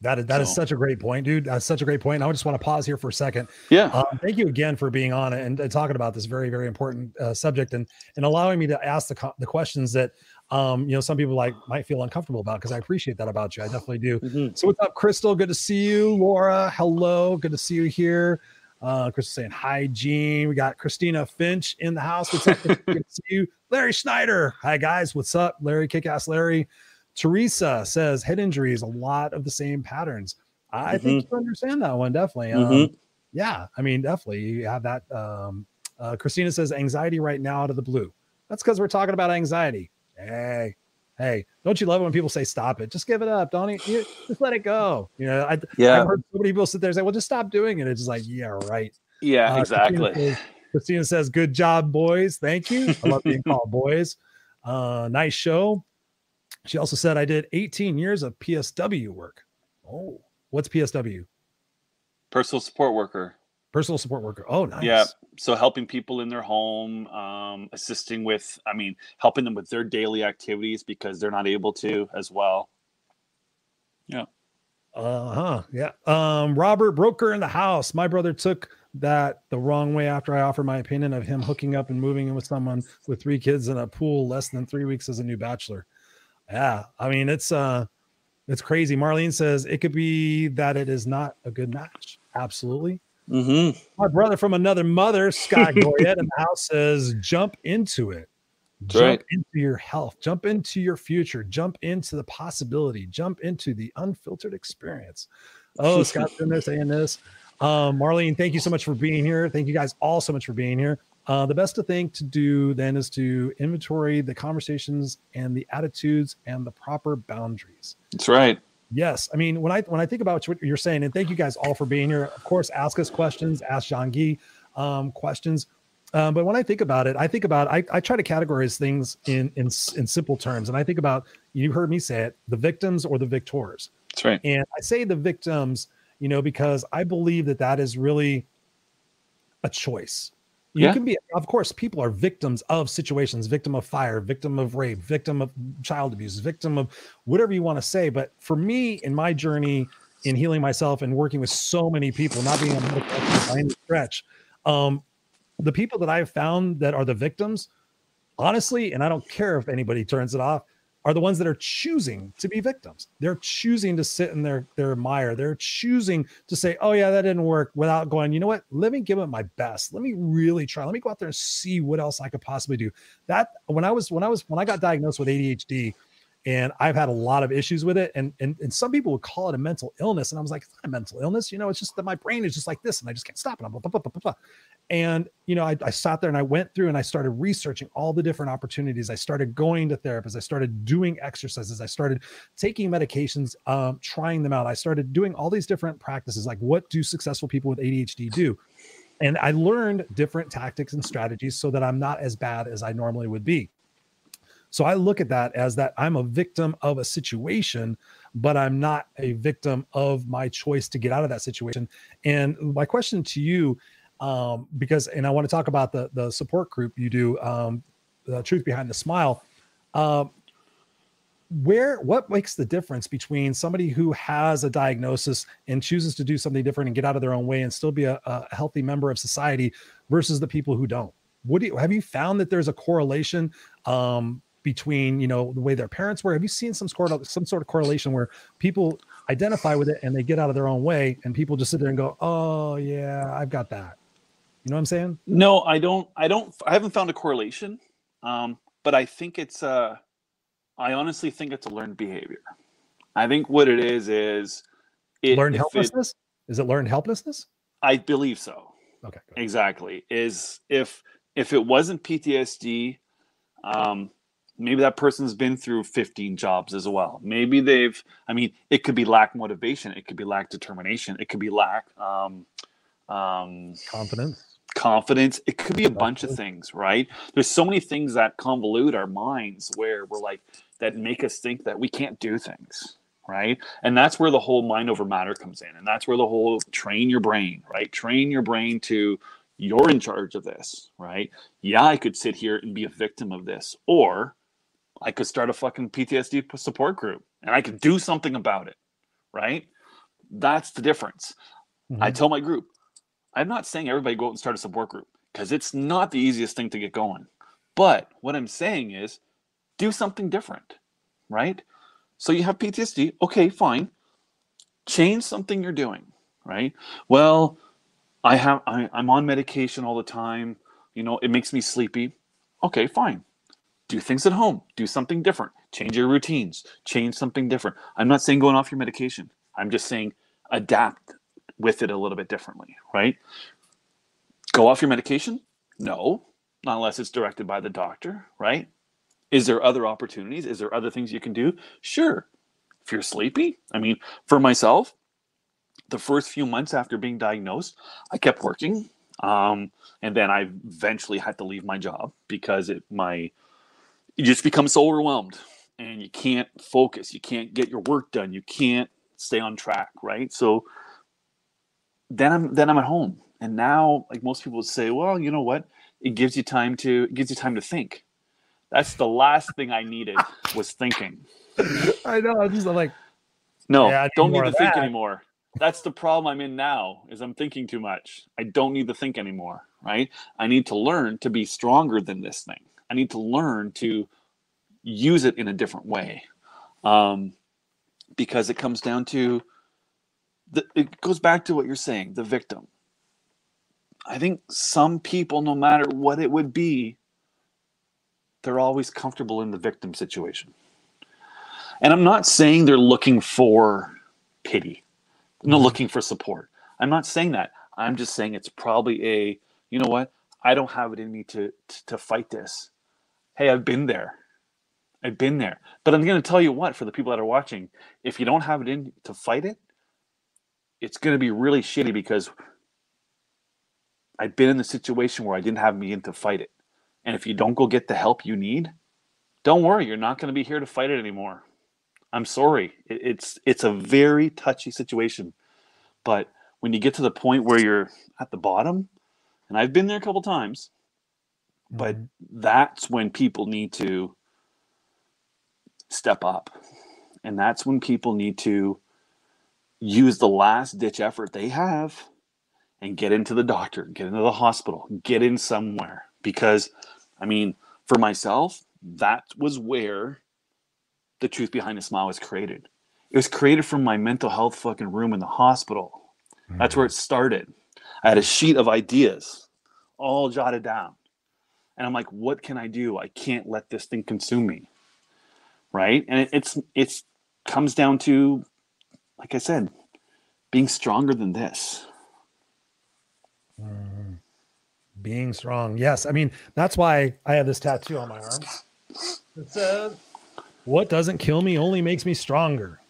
That is that is So- such a great point, dude. That's such a great point. I just want to pause here for a second. Yeah. Um, thank you again for being on and, and talking about this very, very important uh, subject and and allowing me to ask the the questions that um, you know some people like might feel uncomfortable about because I appreciate that about you. I definitely do. Mhm. So what's up, Crystal? Good to see you, Laura. Hello, good to see you here. Uh, Chris is saying hi, Gene. We got Christina Finch in the house. What's up? good see you, Larry Schneider. Hi guys, what's up, Larry? Kick-ass Larry. Teresa says head injuries, a lot of the same patterns. I think you understand that one definitely. Um, Mhm. yeah, I mean, definitely you have that. Um, uh, Christina says anxiety right now out of the blue. That's because we're talking about anxiety. Hey, hey, don't you love it when people say stop it? Just give it up. Don't you, just let it go. You know, I, Yeah. I've heard so many people sit there and say, well, just stop doing it. It's just like, yeah, right. Yeah, Uh, exactly. Christina says, Christina says, good job, boys. Thank you. I love being called boys. Uh, nice show. She also said, I did 18 years of PSW work. Oh, what's PSW? Personal support worker. Personal support worker. Oh, nice. Yeah. So helping people in their home, um, assisting with, I mean, helping them with their daily activities because they're not able to as well. Yeah. Uh-huh. Yeah. Um, Robert Broker in the house. My brother took that the wrong way after I offered my opinion of him hooking up and moving in with someone with three kids in a pool less than three weeks as a new bachelor. Yeah. I mean, it's uh it's crazy. Marlene says it could be that it is not a good match. Absolutely. Mm-hmm. My brother from another mother, Scott Goyette in the house says jump into it. That's Jump right. into your health, jump into your future, jump into the possibility, jump into the unfiltered experience. Oh, Scott's in there saying this. Um, Marlene, thank you so much for being here. Thank you guys all so much for being here. Uh, the best thing to do then is to inventory the conversations and the attitudes and the proper boundaries. That's right. Yes, I mean when I when I think about what you're saying, and thank you guys all for being here. Of course, ask us questions, ask Jean Guy um, questions. Um, but when I think about it, I think about I, I try to categorize things in in in simple terms, and I think about you heard me say it: the victims or the victors. That's right. And I say the victims, you know, because I believe that that is really a choice. You Yeah. can be, of course, people are victims of situations, victim of fire, victim of rape, victim of child abuse, victim of whatever you want to say. But for me, in my journey in healing myself and working with so many people, not being a medical by any stretch, um, the people that I've found that are the victims, honestly, and I don't care if anybody turns it off, are the ones that are choosing to be victims. They're choosing to sit in their their mire. They're choosing to say, "Oh yeah, that didn't work," without going, "You know what? Let me give it my best. Let me really try. Let me go out there and see what else I could possibly do." That when I was when I was when I got diagnosed with ADHD, and I've had a lot of issues with it, and and and some people would call it a mental illness, and I was like, "It's not a mental illness. You know, it's just that my brain is just like this, and I just can't stop it." And you know, I, I sat there and I went through and I started researching all the different opportunities. I started going to therapists. I started doing exercises. I started taking medications, um, trying them out. I started doing all these different practices. Like, what do successful people with ADHD do? And I learned different tactics and strategies so that I'm not as bad as I normally would be. So I look at that as that I'm a victim of a situation, but I'm not a victim of my choice to get out of that situation. And my question to you, um, because and I want to talk about the the support group you do, um, the truth behind the smile. Um, where what makes the difference between somebody who has a diagnosis and chooses to do something different and get out of their own way and still be a, a healthy member of society versus the people who don't? What do you have you found that there's a correlation um, between you know the way their parents were? Have you seen some sort of some sort of correlation where people identify with it and they get out of their own way, and people just sit there and go, "Oh yeah, I've got that." You know what I'm saying? No, I don't. I don't. I haven't found a correlation, um, but I think it's. Uh, I honestly think it's a learned behavior. I think what it is is it, learned helplessness? Is it learned helplessness? I believe so. Okay. Exactly. Is if if it wasn't PTSD, um, maybe that person's been through 15 jobs as well. Maybe they've. I mean, it could be lack motivation. It could be lack determination. It could be lack. Um, um, Confidence. Confidence. It could be a bunch of things, right? There's so many things that convolute our minds where we're like that make us think that we can't do things, right? And that's where the whole mind over matter comes in. And that's where the whole train your brain, right? Train your brain to you're in charge of this, right? Yeah, I could sit here and be a victim of this, or I could start a fucking PTSD support group and I could do something about it, right? That's the difference. I Mhm. tell my group, I'm not saying everybody go out and start a support group because it's not the easiest thing to get going. But what I'm saying is do something different, right? So you have PTSD, okay, fine. Change something you're doing, right? Well, I have I, I'm on medication all the time. You know, it makes me sleepy. Okay, fine. Do things at home. Do something different. Change your routines. Change something different. I'm not saying going off your medication. I'm just saying adapt with it a little bit differently, right? Go off your medication? No, not unless it's directed by the doctor, right? Is there other opportunities? Is there other things you can do? Sure. If you're sleepy, I mean, for myself, the first few months after being diagnosed, I kept working. Um, and then I eventually had to leave my job because it my you just become so overwhelmed and you can't focus, you can't get your work done, you can't stay on track, right? So then I'm then I'm at home. And now like most people would say, well, you know what? It gives you time to it gives you time to think. That's the last thing I needed was thinking. I know. I'm just like, No, Yeah, I don't need to think that. anymore. That's the problem I'm in now is I'm thinking too much. I don't need to think anymore, right? I need to learn to be stronger than this thing. I need to learn to use it in a different way. Um, because it comes down to the, it goes back to what you're saying, the victim. I think some people, no matter what it would be, they're always comfortable in the victim situation. And I'm not saying they're looking for pity. I'm not Mhm. looking for support. I'm not saying that. I'm just saying it's probably a, you know what? I don't have it in me to to, to fight this. Hey, I've been there. I've been there. But I'm going to tell you what for the people that are watching, if you don't have it in to fight it, it's going to be really shitty because I've been in the situation where I didn't have me in to fight it. And if you don't go get the help you need, don't worry, you're not going to be here to fight it anymore. I'm sorry. It, it's it's a very touchy situation. But when you get to the point where you're at the bottom, and I've been there a couple times, but Mhm. that's when people need to step up. And that's when people need to use the last ditch effort they have and get into the doctor, get into the hospital, get in somewhere. Because, I mean, for myself, that was where the truth behind a smile was created. It was created from my mental health fucking room in the hospital. That's where mm. it started. I had a sheet of ideas all jotted down. And I'm like, what can I do? I can't let this thing consume me. Right? And it, it's it's comes down to, like I said, being stronger than this. Mhm. Being strong. Yes. I mean, that's why I have this tattoo on my arm. It says, What doesn't kill me only makes me stronger.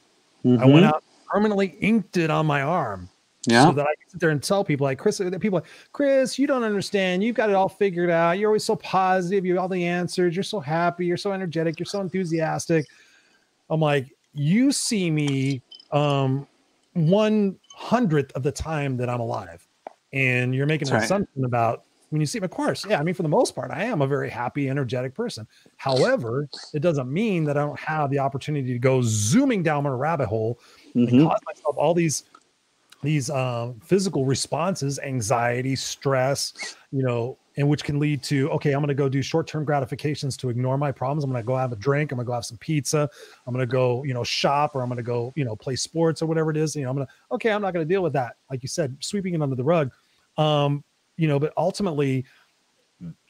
I Mm-hmm. went out permanently inked it on my arm Yeah. so that I can sit there and tell people like Chris, that people like, Chris, you don't understand. You've got it all figured out. You're always so positive. You have all the answers. You're so happy. You're so energetic. You're so enthusiastic. I'm like, you see me um one hundredth of the time that I'm alive. And you're making That's an right. assumption about when you see of course. Yeah, I mean, for the most part, I am a very happy, energetic person. However, it doesn't mean that I don't have the opportunity to go zooming down a rabbit hole and Mhm. cause myself all these these um, physical responses anxiety stress you know and which can lead to okay i'm going to go do short-term gratifications to ignore my problems. I'm going to go have a drink. I'm going to go have some pizza. I'm going to go you know shop or i'm going to go you know play sports or whatever it is. You know i'm going to okay i'm not going to deal with that. Like you said sweeping it under the rug. Um you know but ultimately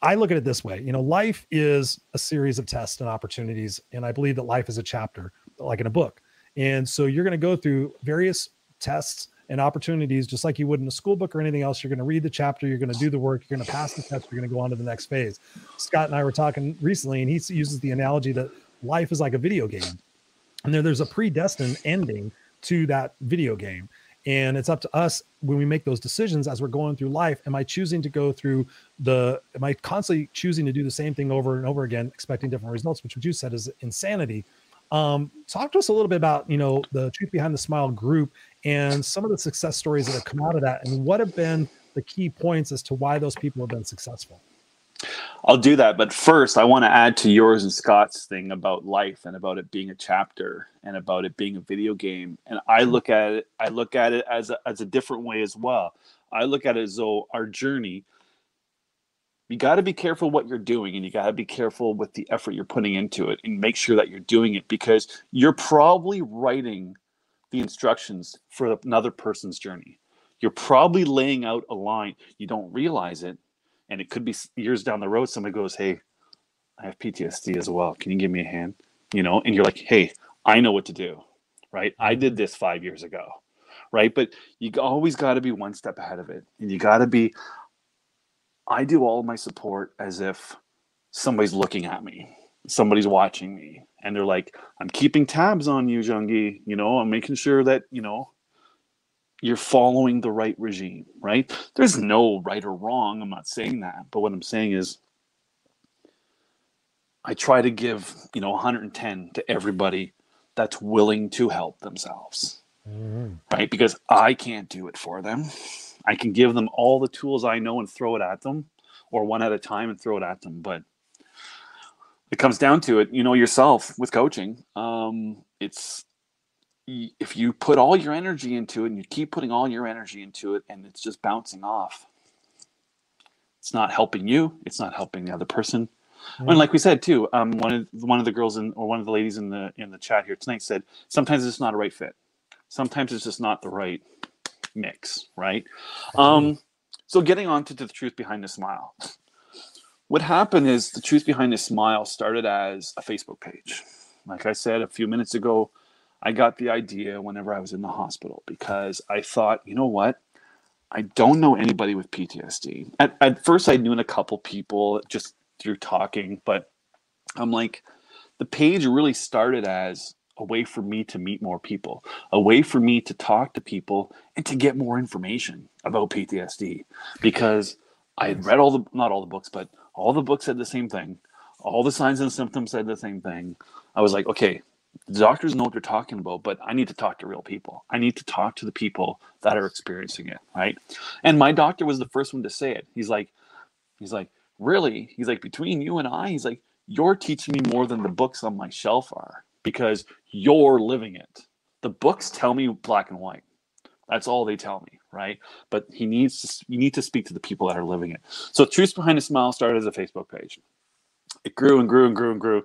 I look at it this way, you know, life is a series of tests and opportunities, and I believe that life is a chapter, like in a book. And so you're going to go through various tests and opportunities, just like you would in a school book or anything else. You're going to read the chapter, you're going to do the work, you're going to pass the test, you're going to go on to the next phase. Scott and I were talking recently, and he uses the analogy that life is like a video game, and there, there's a predestined ending to that video game. And it's up to us when we make those decisions as we're going through life. Am I choosing to go through the, am I constantly choosing to do the same thing over and over again, expecting different results, which what you said is insanity. Um, talk to us a little bit about, you know, the Truth Behind the Smile group and some of the success stories that have come out of that and what have been the key points as to why those people have been successful. I'll do that. But first, I want to add to yours and Scott's thing about life and about it being a chapter and about it being a video game. And I look at it, I look at it as a, as a different way as well. I look at it as though our journey. You got to be careful what you're doing, and you got to be careful with the effort you're putting into it, and make sure that you're doing it because you're probably writing the instructions for another person's journey. You're probably laying out a line. You don't realize it, and it could be years down the road somebody goes hey i have ptsd as well. Can you give me a hand? You know and you're like hey i know what to do right? I mm-hmm. did this five years ago right? But you always got to be one step ahead of it and you got to be i do all my support as if somebody's looking at me somebody's watching me and they're like i'm keeping tabs on you jungie you know i'm making sure that you know you're following the right regime, right? There's no right or wrong. I'm not saying that. But what I'm saying is I try to give, you know, 110 to everybody that's willing to help themselves. Mm-hmm. Right? Because I can't do it for them. I can give them all the tools I know and throw it at them or one at a time and throw it at them, but it comes down to it, you know, yourself with coaching. Um, it's if you put all your energy into it and you keep putting all your energy into it and it's just bouncing off it's not helping you it's not helping the other person mm-hmm. and like we said too um, one of one of the girls in or one of the ladies in the in the chat here tonight said sometimes it's not a right fit sometimes it's just not the right mix right um, so getting on to the truth behind the smile what happened is the truth behind the smile started as a facebook page like i said a few minutes ago I got the idea whenever I was in the hospital because I thought, you know what? I don't know anybody with PTSD. At, at first, I knew a couple people just through talking, but I'm like, the page really started as a way for me to meet more people, a way for me to talk to people and to get more information about PTSD because I had read all the, not all the books, but all the books said the same thing. All the signs and symptoms said the same thing. I was like, okay, the doctors know what they're talking about, but I need to talk to real people. I need to talk to the people that are experiencing it, right? And my doctor was the first one to say it. He's like, he's like, really? He's like, between you and I, he's like, you're teaching me more than the books on my shelf are because you're living it. The books tell me black and white. That's all they tell me, right? But he needs to. You need to speak to the people that are living it. So, Truth Behind a Smile started as a Facebook page. It grew and grew and grew and grew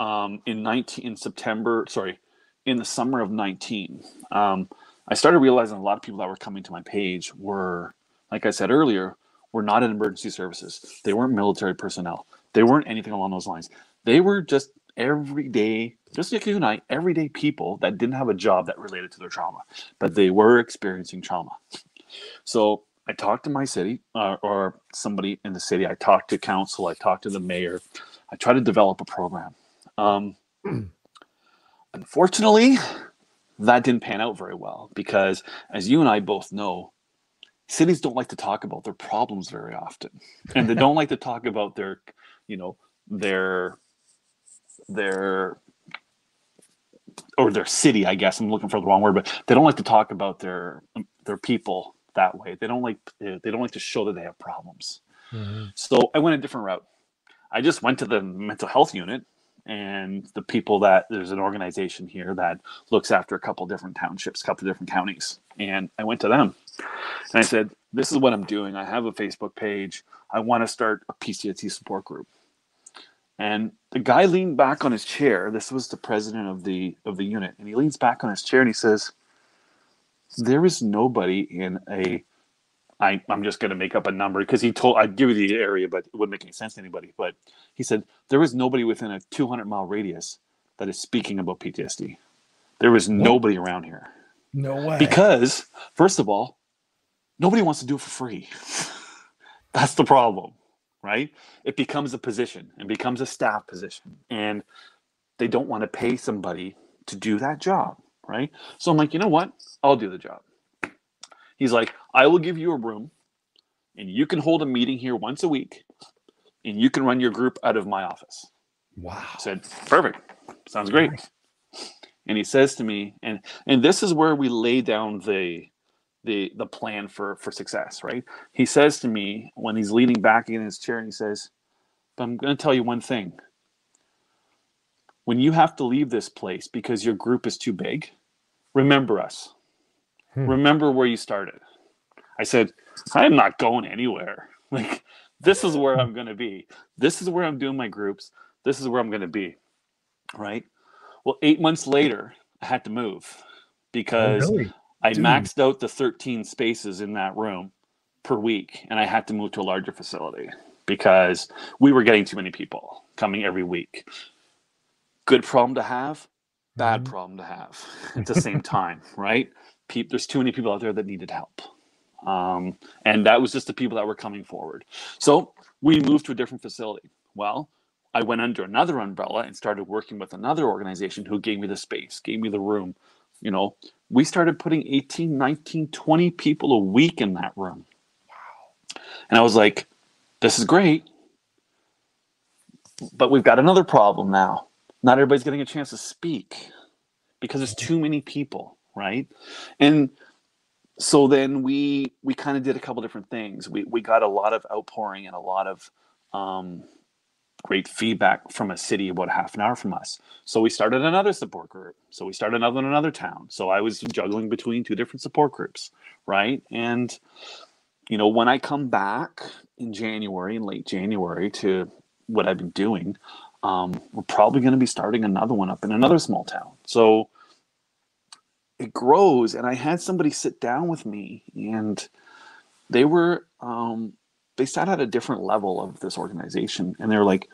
um, in 19 in September, sorry, in the summer of 19, um, I started realizing a lot of people that were coming to my page were, like I said earlier, were not in emergency services. They weren't military personnel. They weren't anything along those lines. They were just everyday, just like you and I, everyday people that didn't have a job that related to their trauma, but they were experiencing trauma. So I talked to my city uh, or somebody in the city. I talked to council. I talked to the mayor. I tried to develop a program. Um, unfortunately, that didn't pan out very well because, as you and I both know, cities don't like to talk about their problems very often, and they don't like to talk about their, you know, their their or their city. I guess I'm looking for the wrong word, but they don't like to talk about their their people that way. They don't like they don't like to show that they have problems. Mm-hmm. So I went a different route. I just went to the mental health unit and the people that there's an organization here that looks after a couple different townships, a couple different counties. And I went to them and I said, This is what I'm doing. I have a Facebook page. I want to start a PTSD support group. And the guy leaned back on his chair. This was the president of the of the unit, and he leans back on his chair and he says, "There is nobody in a I, I'm just going to make up a number because he told I'd give you the area, but it wouldn't make any sense to anybody. But he said there is nobody within a 200 mile radius that is speaking about PTSD. There is nobody around here. No way. Because first of all, nobody wants to do it for free. That's the problem, right? It becomes a position and becomes a staff position, and they don't want to pay somebody to do that job, right? So I'm like, you know what? I'll do the job. He's like, I will give you a room and you can hold a meeting here once a week and you can run your group out of my office. Wow. I said, perfect. Sounds great. And he says to me, and and this is where we lay down the the the plan for for success, right? He says to me when he's leaning back in his chair and he says, But I'm going to tell you one thing. When you have to leave this place because your group is too big, remember us. Hmm. Remember where you started. I said, I'm not going anywhere. Like, this is where I'm going to be. This is where I'm doing my groups. This is where I'm going to be. Right. Well, eight months later, I had to move because Oh, really? I Dude. maxed out the 13 spaces in that room per week, and I had to move to a larger facility because we were getting too many people coming every week. Good problem to have, bad Mhm. problem to have at the same time, right? Pe- there's too many people out there that needed help. Um, and that was just the people that were coming forward. So we moved to a different facility. Well, I went under another umbrella and started working with another organization who gave me the space, gave me the room. You know, we started putting 18, 19, 20 people a week in that room. And I was like, this is great. But we've got another problem now. Not everybody's getting a chance to speak because there's too many people, right? And so then we we kind of did a couple different things. We we got a lot of outpouring and a lot of um, great feedback from a city about half an hour from us. So we started another support group. So we started another in another town. So I was juggling between two different support groups, right? And you know, when I come back in January, in late January, to what I've been doing, um, we're probably going to be starting another one up in another small town. So it grows, and I had somebody sit down with me, and they were um, they sat at a different level of this organization, and they were like,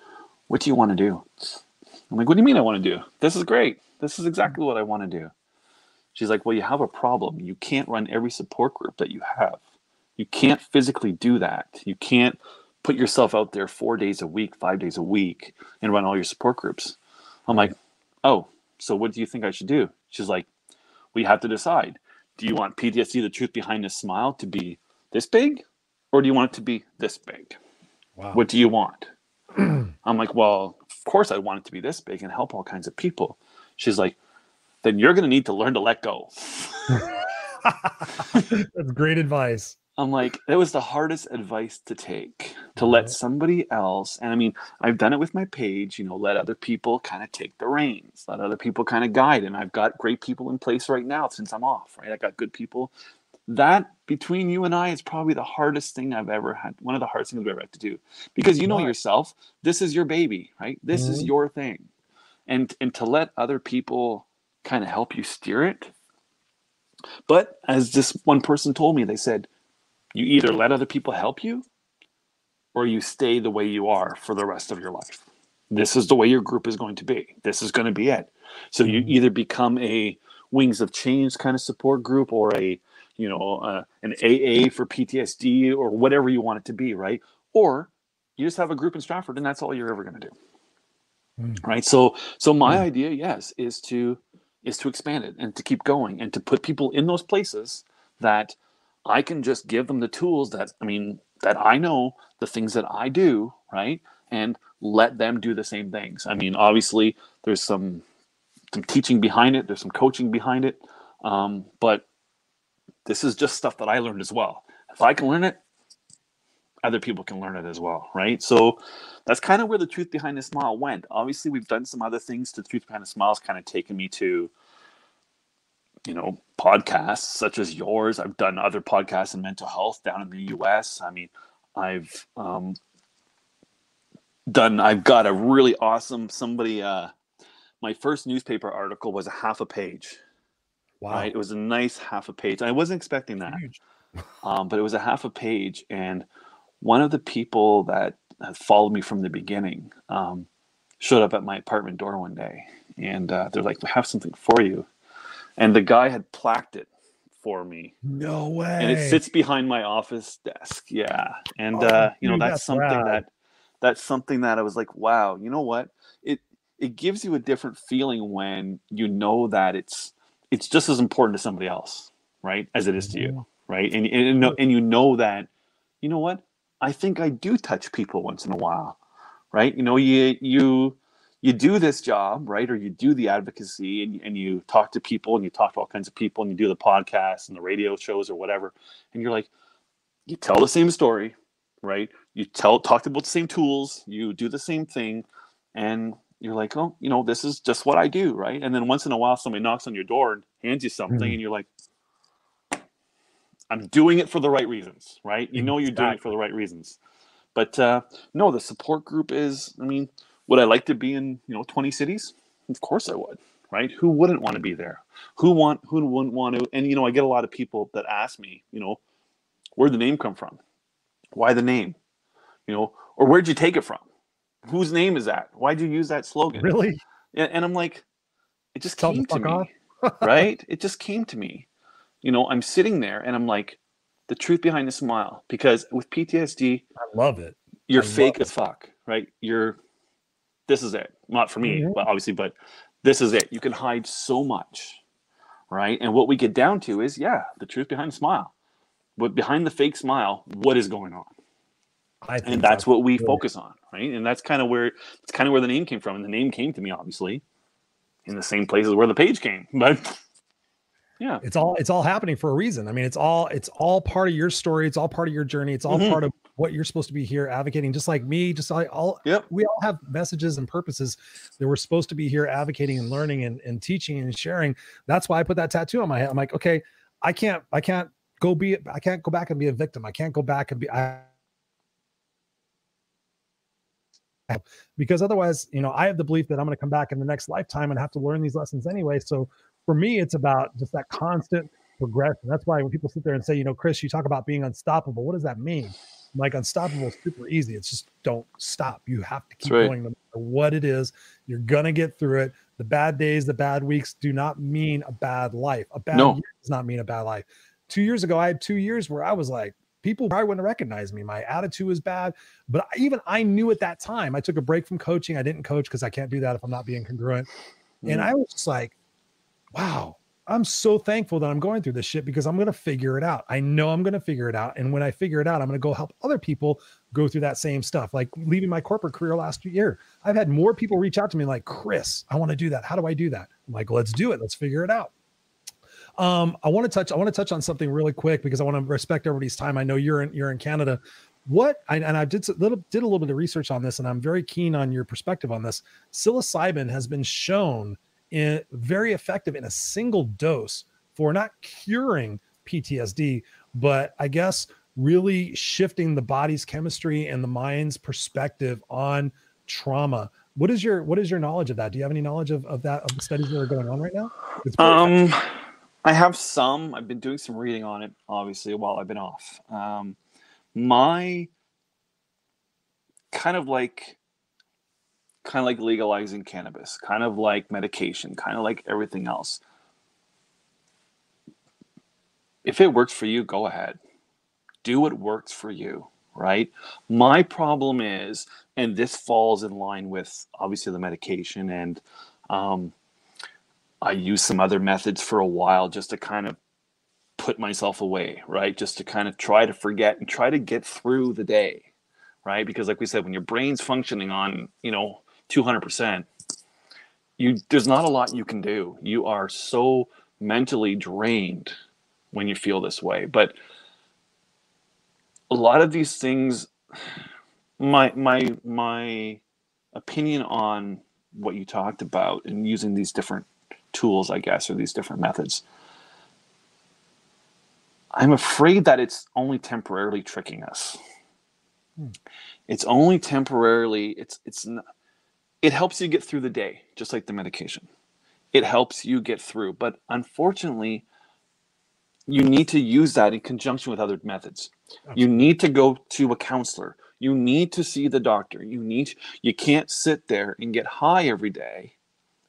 "What do you want to do?" I'm like, "What do you mean I want to do? This is great. This is exactly what I want to do." She's like, "Well, you have a problem. You can't run every support group that you have. You can't physically do that. You can't put yourself out there four days a week, five days a week, and run all your support groups." I'm like, "Oh, so what do you think I should do?" She's like, "We have to decide. Do you want PTSD, the truth behind a smile, to be this big, or do you want it to be this big? Wow. What do you want?" I'm like, "Well, of course I want it to be this big and help all kinds of people." She's like, "Then you're going to need to learn to let go." That's great advice. I'm like, that was the hardest advice to take to let mm-hmm. somebody else. And I mean, I've done it with my page, you know, let other people kind of take the reins, let other people kind of guide. And I've got great people in place right now since I'm off, right? I got good people. That between you and I is probably the hardest thing I've ever had. One of the hardest things I've ever had to do because you know yourself, this is your baby, right? This is Mhm. your thing. And, and to let other people kind of help you steer it. But as this one person told me, they said, you either let other people help you or you stay the way you are for the rest of your life. This is the way your group is going to be. This is going to be it. So you Mhm. either become a wings of change kind of support group or a, you know, uh, an AA for PTSD or whatever you want it to be, right? Or you just have a group in Stratford and that's all you're ever going to do. Mm. Right? So so my Mm. idea, yes, is to is to expand it and to keep going and to put people in those places that I can just give them the tools that I mean that I know the things that I do, right? And let them do the same things. I mean, obviously there's some some teaching behind it, there's some coaching behind it. Um, but this is just stuff that I learned as well. If I can learn it, other people can learn it as well, right? So that's kind of where the truth behind the smile went. Obviously, we've done some other things. The truth behind the smile has kind of taken me to, you know, podcasts such as yours. I've done other podcasts in mental health down in the U.S. I mean, I've um, done. I've got a really awesome somebody. Uh, my first newspaper article was a half a page. Wow. Right, it was a nice half a page. I wasn't expecting that um, but it was a half a page and one of the people that had followed me from the beginning um, showed up at my apartment door one day and uh, they're like we have something for you and the guy had plaqued it for me No way. and it sits behind my office desk yeah and Oh, uh, you know dude, that's, that's something rad. that that's something that i was like wow you know what it it gives you a different feeling when you know that it's it's just as important to somebody else right as it is to you mm-hmm. right? And, and, and, know, mm-hmm. and you know that you know what? I think i do touch people once in a while right? You know you you you do this job right or you do the advocacy and, and you talk to people and you talk to all kinds of people and you do the podcasts and the radio shows or whatever and you're like you tell the same story right? You tell talk about the same tools, you do the same thing, and you're like, oh, you know, this is just what I do, right? And then once in a while, somebody knocks on your door and hands you something, Mhm. and you're like, I'm doing it for the right reasons, right? You know, you're doing it for the right reasons. But uh, no, the support group is. I mean, would I like to be in you know 20 cities? Of course I would, right? Who wouldn't want to be there? Who want? Who wouldn't want to? And you know, I get a lot of people that ask me, you know, where'd the name come from? Why the name? You know, or where'd you take it from? Whose name is that? Why'd you use that slogan? Really? And, and I'm like, it just Tell came to me, right? It just came to me. You know, I'm sitting there and I'm like, the truth behind the smile. Because with PTSD, I love it. you're I fake as fuck, right? You're, this is it. Not for me, Mhm. but obviously, but this is it. You can hide so much, right? And what we get down to is, yeah, the truth behind the smile. But behind the fake smile, what is going on? I think and that's what we good. focus on right and that's kind of where it's kind of where the name came from and the name came to me obviously in the same places where the page came but yeah it's all it's all happening for a reason. I mean, it's all it's all part of your story. It's all part of your journey. It's all Mhm. part of what you're supposed to be here advocating. Just like me, just like all Yep. we all have messages and purposes that we're supposed to be here advocating and learning and, and teaching and sharing. That's why I put that tattoo on my head. I'm like, okay, I can't I can't go be I can't go back and be a victim. I can't go back and be I because otherwise, you know, I have the belief that I'm going to come back in the next lifetime and have to learn these lessons anyway. So for me, it's about just that constant progression. That's why when people sit there and say, you know, Chris, you talk about being unstoppable. What does that mean? I'm like unstoppable is super easy. It's just don't stop. You have to keep right. going no matter what it is. You're gonna get through it. The bad days, the bad weeks do not mean a bad life. A bad No. year does not mean a bad life. Two years ago, I had two years where I was like, people probably wouldn't recognize me. My attitude was bad, but even I knew at that time. I took a break from coaching. I didn't coach because I can't do that if I'm not being congruent. And Mm. I was just like, wow, I'm so thankful that I'm going through this shit because I'm going to figure it out. I know I'm going to figure it out. And when I figure it out, I'm going to go help other people go through that same stuff. Like leaving my corporate career last year, I've had more people reach out to me like, Chris, I want to do that. How do I do that? I'm like, let's do it. Let's figure it out. Um, I want to touch. I want to touch on something really quick because I want to respect everybody's time. I know you're in you're in Canada. What I, and I did a little did a little bit of research on this, and I'm very keen on your perspective on this. Psilocybin has been shown in very effective in a single dose for not curing PTSD, but I guess really shifting the body's chemistry and the mind's perspective on trauma. What is your what is your knowledge of that? Do you have any knowledge of, of that of the studies that are going on right now? Very effective. I have some i've been doing some reading on it obviously while i've been off. Um my kind of like kind of like legalizing cannabis kind of like medication kind of like everything else. If it works for you go ahead. Do what works for you right? My problem is and this falls in line with obviously the medication and um, i used some other methods for a while just to kind of put myself away right? Just to kind of try to forget and try to get through the day right? Because like we said when your brain's functioning on you know 200% you there's not a lot you can do. You are so mentally drained when you feel this way. But a lot of these things my my my opinion on what you talked about and using these different tools i guess or these different methods. I'm afraid that it's only temporarily tricking us. Hmm. it's only temporarily it's it's not, it helps you get through the day just like the medication. It helps you get through but unfortunately you need to use that in conjunction with other methods. You need to go to a counselor. You need to see the doctor. You need you can't sit there and get high every day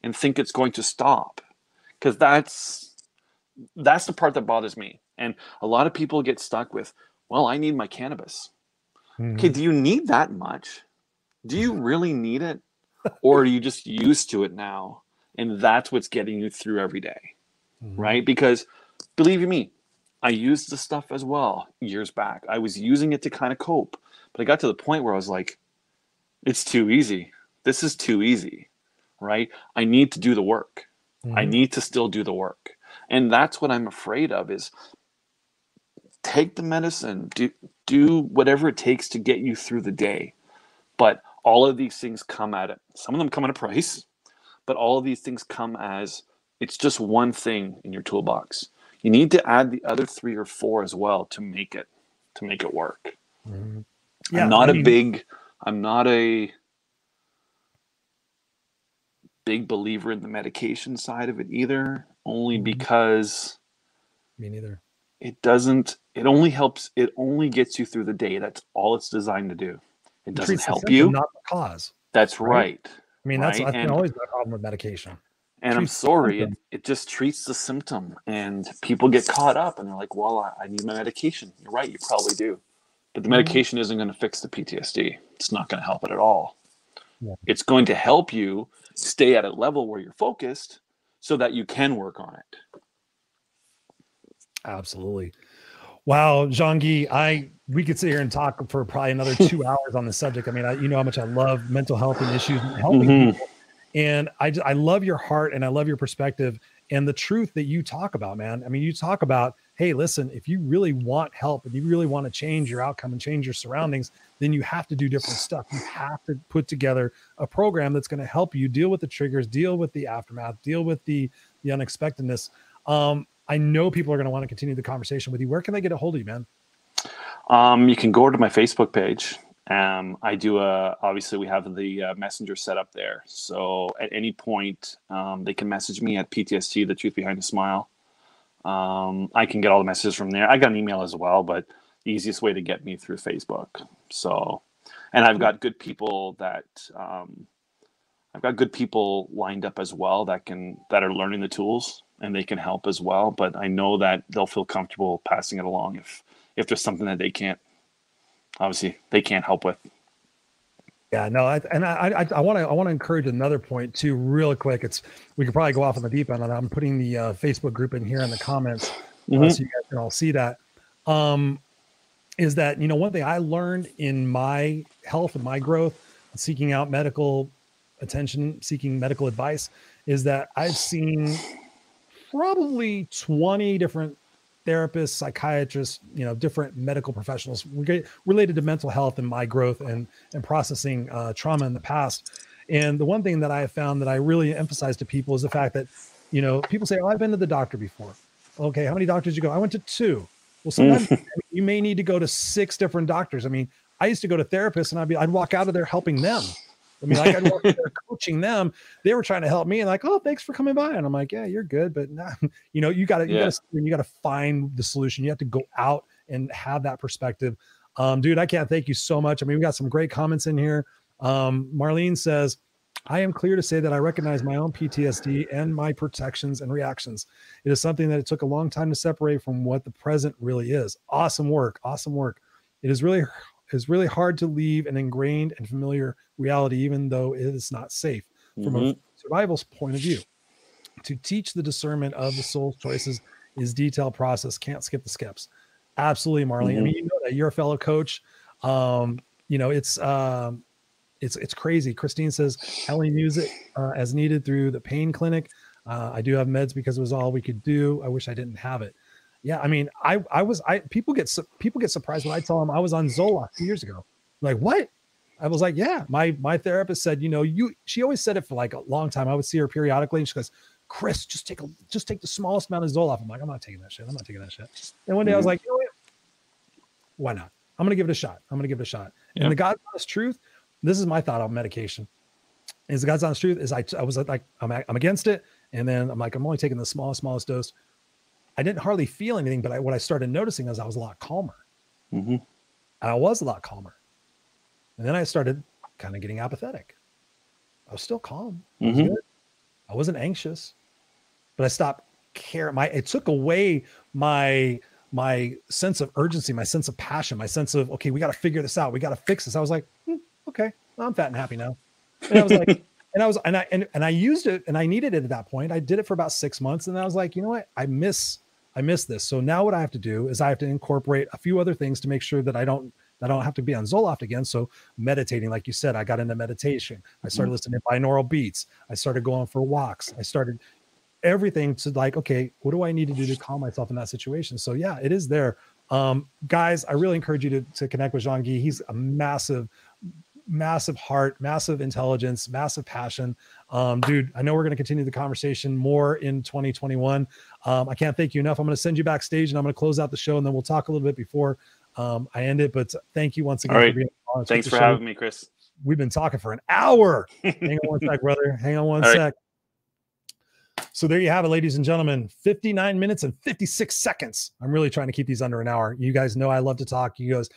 and think it's going to stop because that's that's the part that bothers me and a lot of people get stuck with well i need my cannabis Mhm. okay do you need that much do you really need it or are you just used to it now and that's what's getting you through every day Mhm. right? Because believe you me, I used the stuff as well years back. I was using it to kind of cope, but I got to the point where I was like, it's too easy. This is too easy, right? I need to do the work. I Mhm. need to still do the work. And that's what I'm afraid of is take the medicine, do do whatever it takes to get you through the day. But all of these things come at it. Some of them come at a price, but all of these things come as it's just one thing in your toolbox. You need to add the other three or four as well to make it to make it work. Mhm. I'm not I a mean, big I'm not a big believer in the medication side of it either, only Mhm. because Me neither. it doesn't it only helps it only gets you through the day. That's all it's designed to do. It doesn't help you. not the cause. That's right? right. I mean, that's, Right, that's and- always my problem with medication. And I'm sorry, it, it just treats the symptom and people get caught up and they're like, well, I, I need my medication. You're right, you probably do. But the Mhm. medication isn't going to fix the PTSD. It's not going to help it at all. Yeah. It's going to help you stay at a level where you're focused so that you can work on it. Absolutely. Wow, Jean-Guy, I we could sit here and talk for probably another two hours on this subject. I mean, I, you know how much I love mental health and issues and helping Mhm. people. And I, I love your heart and I love your perspective and the truth that you talk about, man. I mean, you talk about, hey, listen, if you really want help and you really want to change your outcome and change your surroundings, then you have to do different stuff. You have to put together a program that's going to help you deal with the triggers, deal with the aftermath, deal with the the unexpectedness. Um, I know people are going to want to continue the conversation with you. Where can they get a hold of you, man? Um, you can go to my Facebook page. Um, I do a, obviously we have the uh, messenger set up there. So at any point, um, they can message me at PTSD, the truth behind the smile. Um, I can get all the messages from there. I got an email as well, but the easiest way to get me through Facebook. So, and I've got good people that, um, I've got good people lined up as well that can, that are learning the tools and they can help as well. But I know that they'll feel comfortable passing it along if, if there's something that they can't obviously they can't help with Yeah, no, I, and I, I, I want to, I want to encourage another point too, real quick. It's we could probably go off on the deep end, and I'm putting the uh, Facebook group in here in the comments uh, Mhm. so you guys can all see that. Um, is that you know one thing I learned in my health and my growth, seeking out medical attention, seeking medical advice, is that I've seen probably 20 different therapists, psychiatrists, you know, different medical professionals related to mental health and my growth and and processing uh, trauma in the past. And the one thing that I have found that I really emphasize to people is the fact that, you know, people say, "Oh, I've been to the doctor before." Okay, how many doctors you go? I went to two. Well, sometimes you may need to go to six different doctors. I mean, I used to go to therapists and I'd be, I'd walk out of there helping them. I mean, like I'd walk out there coaching them. They were trying to help me and like, oh, thanks for coming by. And I'm like, yeah, you're good, but nah, you know, you got to, you Yeah. got to, you got to find the solution. You have to go out and have that perspective. Um, dude, I can't thank you so much. I mean, we got some great comments in here. Um, Marlene says, I am clear to say that I recognize my own PTSD and my protections and reactions. It is something that it took a long time to separate from what the present really is. Awesome work. Awesome work. It is really is really hard to leave an ingrained and familiar reality, even though it is not safe from a Mhm. survival's point of view. To teach the discernment of the soul's choices is detailed process. Can't skip the skips. Absolutely, Marlene. I Mhm. mean, you know that you're a fellow coach. Um, you know, it's um, it's it's crazy. Christine says Ellie music uh, as needed through the pain clinic. Uh, I do have meds because it was all we could do. I wish I didn't have it. Yeah, I mean, I I was I people get su- people get surprised when I tell them I was on Zoloft two years ago. Like what? I was like, yeah. My my therapist said, you know, you. She always said it for like a long time. I would see her periodically, and she goes, Chris, just take a just take the smallest amount of Zoloft. I'm like, I'm not taking that shit. I'm not taking that shit. And one day I was Mhm. like, you know what? Why not? I'm gonna give it a shot. I'm gonna give it a shot. Yeah. And the God's honest truth, this is my thought on medication. Is the God's honest truth is I I was like I'm I'm against it, and then I'm like I'm only taking the smallest smallest dose. I didn't hardly feel anything, but I, what I started noticing is I was a lot calmer. Mhm. And I was a lot calmer. And then I started kind of getting apathetic. I was still calm. I, was Mhm. good. I wasn't anxious, but I stopped care. My it took away my my sense of urgency, my sense of passion, my sense of okay, we got to figure this out. We got to fix this. I was like, "Hmm, okay, I'm fat and happy now. And I was like, and I was and I and, and I used it and I needed it at that point. I did it for about six months, and I was like, you know what? I miss I miss this. So now what I have to do is I have to incorporate a few other things to make sure that I don't I don't have to be on Zoloft again. So meditating, like you said, I got into meditation. I started listening to binaural beats. I started going for walks. I started everything to like, okay, what do I need to do to calm myself in that situation? So yeah, it is there. Um, guys, I really encourage you to, to connect with Jean Guy. He's a massive, massive heart, massive intelligence, massive passion. Um, dude, I know we're going to continue the conversation more in 2021. Um, I can't thank you enough. I'm going to send you backstage and I'm going to close out the show and then we'll talk a little bit before um, I end it. But thank you once again. All right. For Thanks for show. having me, Chris. We've been talking for an hour. Hang on one sec, brother. Hang on one All sec. Right. So there you have it, ladies and gentlemen. 59 minutes and 56 seconds. I'm really trying to keep these under an hour. You guys know I love to talk. You guys,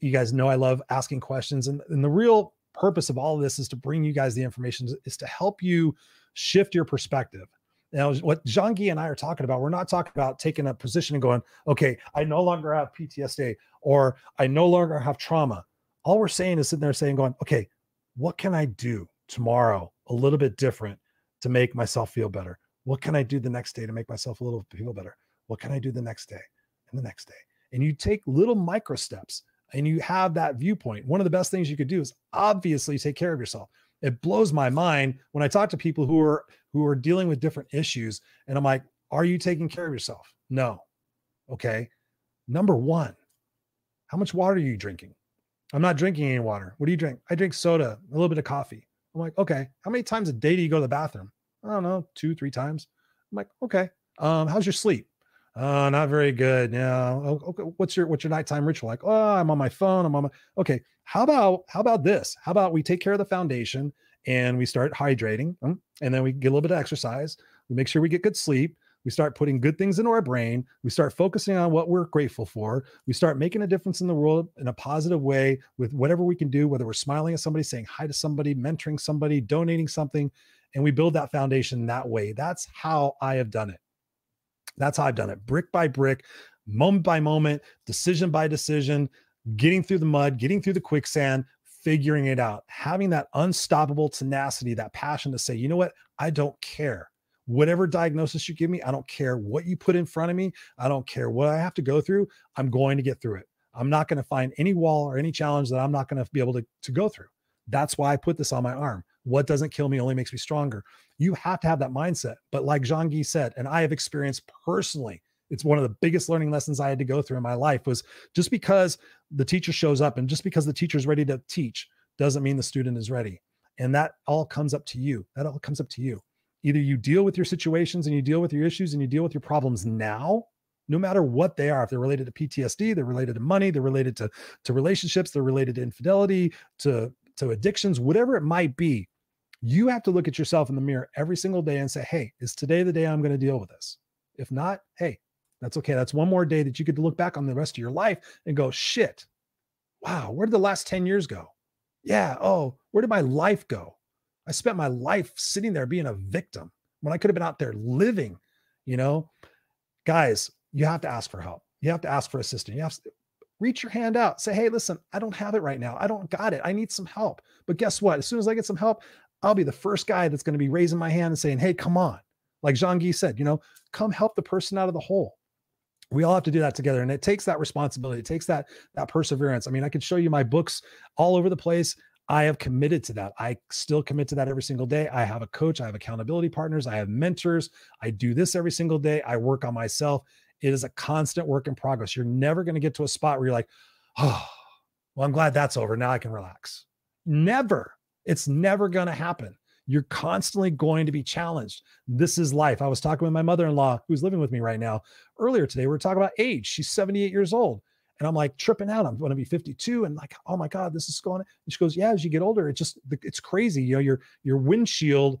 you guys know I love asking questions. And, and the real purpose of all of this is to bring you guys the information, is to help you shift your perspective. Now, what Jean Guy and I are talking about, we're not talking about taking a position and going, okay, I no longer have PTSD or I no longer have trauma. All we're saying is sitting there saying, going, okay, what can I do tomorrow a little bit different to make myself feel better? What can I do the next day to make myself a little feel better? What can I do the next day and the next day? And you take little micro steps and you have that viewpoint. One of the best things you could do is obviously take care of yourself. It blows my mind when I talk to people who are who are dealing with different issues and I'm like, "Are you taking care of yourself?" No. Okay. Number 1. How much water are you drinking? I'm not drinking any water. What do you drink? I drink soda, a little bit of coffee. I'm like, "Okay. How many times a day do you go to the bathroom?" I don't know, two, three times. I'm like, okay. Um, how's your sleep? Uh, not very good. Yeah. Okay. What's your what's your nighttime ritual like? Oh, I'm on my phone. I'm on my okay. How about how about this? How about we take care of the foundation and we start hydrating, um, and then we get a little bit of exercise. We make sure we get good sleep. We start putting good things into our brain. We start focusing on what we're grateful for. We start making a difference in the world in a positive way with whatever we can do, whether we're smiling at somebody, saying hi to somebody, mentoring somebody, donating something and we build that foundation that way. That's how I have done it. That's how I've done it brick by brick, moment by moment, decision by decision, getting through the mud, getting through the quicksand, figuring it out, having that unstoppable tenacity, that passion to say, you know what? I don't care. Whatever diagnosis you give me, I don't care what you put in front of me. I don't care what I have to go through. I'm going to get through it. I'm not going to find any wall or any challenge that I'm not going to be able to, to go through. That's why I put this on my arm. What doesn't kill me only makes me stronger. You have to have that mindset. But like Jean Guy said, and I have experienced personally, it's one of the biggest learning lessons I had to go through in my life was just because the teacher shows up and just because the teacher is ready to teach doesn't mean the student is ready. And that all comes up to you. That all comes up to you. Either you deal with your situations and you deal with your issues and you deal with your problems now, no matter what they are. If they're related to PTSD, they're related to money, they're related to, to relationships, they're related to infidelity, to, to addictions, whatever it might be you have to look at yourself in the mirror every single day and say, Hey, is today the day I'm going to deal with this? If not, hey, that's okay. That's one more day that you to look back on the rest of your life and go, shit, wow, where did the last 10 years go? Yeah. Oh, where did my life go? I spent my life sitting there being a victim when I could have been out there living, you know? Guys, you have to ask for help. You have to ask for assistance. You have to reach your hand out. Say, hey, listen, I don't have it right now. I don't got it. I need some help. But guess what? As soon as I get some help, I'll be the first guy that's going to be raising my hand and saying, Hey, come on. Like Jean Guy said, you know, come help the person out of the hole. We all have to do that together. And it takes that responsibility. It takes that, that perseverance. I mean, I could show you my books all over the place. I have committed to that. I still commit to that every single day. I have a coach, I have accountability partners, I have mentors. I do this every single day. I work on myself. It is a constant work in progress. You're never going to get to a spot where you're like, oh, well, I'm glad that's over. Now I can relax. Never. It's never going to happen. You're constantly going to be challenged. This is life. I was talking with my mother in law, who's living with me right now. Earlier today, we were talking about age. She's 78 years old. And I'm like tripping out. I'm going to be 52 and like, oh my God, this is going. And she goes, yeah, as you get older, it just, it's crazy. You know, your, your windshield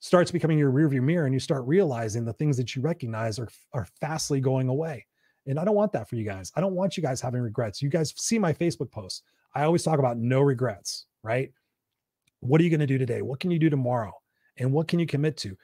starts becoming your rearview mirror and you start realizing the things that you recognize are, are fastly going away. And I don't want that for you guys. I don't want you guys having regrets. You guys see my Facebook posts. I always talk about no regrets, right? What are you going to do today? What can you do tomorrow? And what can you commit to?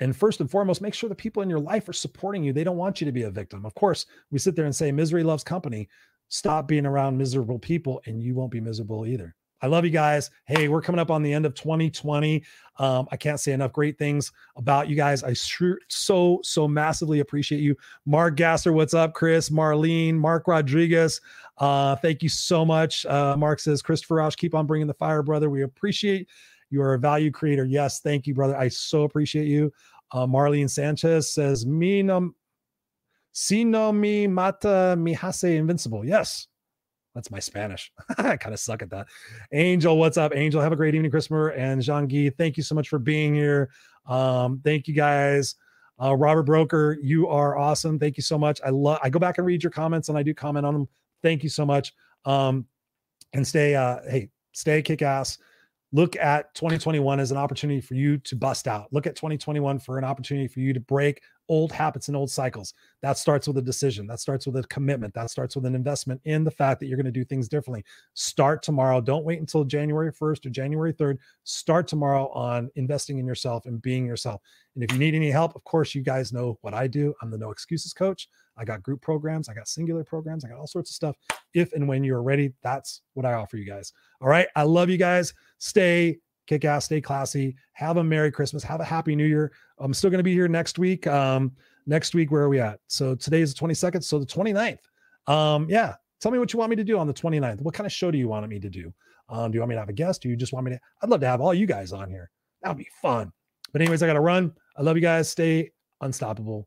And first and foremost, make sure the people in your life are supporting you. They don't want you to be a victim. Of course, we sit there and say, misery loves company. Stop being around miserable people, and you won't be miserable either. I love you guys. Hey, we're coming up on the end of 2020. Um, I can't say enough great things about you guys. I so, so massively appreciate you. Mark Gasser, what's up? Chris, Marlene, Mark Rodriguez. Uh, thank you so much. Uh, Mark says, Christopher Rausch, keep on bringing the fire, brother. We appreciate you are a value creator. Yes, thank you, brother. I so appreciate you. Uh, Marlene Sanchez says, me num Si no mi mata mi hace invincible. Yes, that's my Spanish. I kind of suck at that. Angel, what's up? Angel, have a great evening, Christopher and Jean Guy. Thank you so much for being here. Um, thank you guys. Uh, Robert Broker, you are awesome. Thank you so much. I love. I go back and read your comments, and I do comment on them. Thank you so much. Um, and stay. Uh, hey, stay kick ass look at 2021 as an opportunity for you to bust out. Look at 2021 for an opportunity for you to break old habits and old cycles. That starts with a decision. That starts with a commitment. That starts with an investment in the fact that you're going to do things differently. Start tomorrow. Don't wait until January 1st or January 3rd. Start tomorrow on investing in yourself and being yourself. And if you need any help, of course, you guys know what I do. I'm the no excuses coach. I got group programs, I got singular programs, I got all sorts of stuff. If and when you're ready, that's what I offer you guys. All right. I love you guys. Stay kick ass, stay classy. Have a Merry Christmas. Have a Happy New Year. I'm still going to be here next week. Um, next week, where are we at? So today is the 22nd. So the 29th. Um, yeah. Tell me what you want me to do on the 29th. What kind of show do you want me to do? Um, do you want me to have a guest? Do you just want me to? I'd love to have all you guys on here. That would be fun. But, anyways, I got to run. I love you guys. Stay unstoppable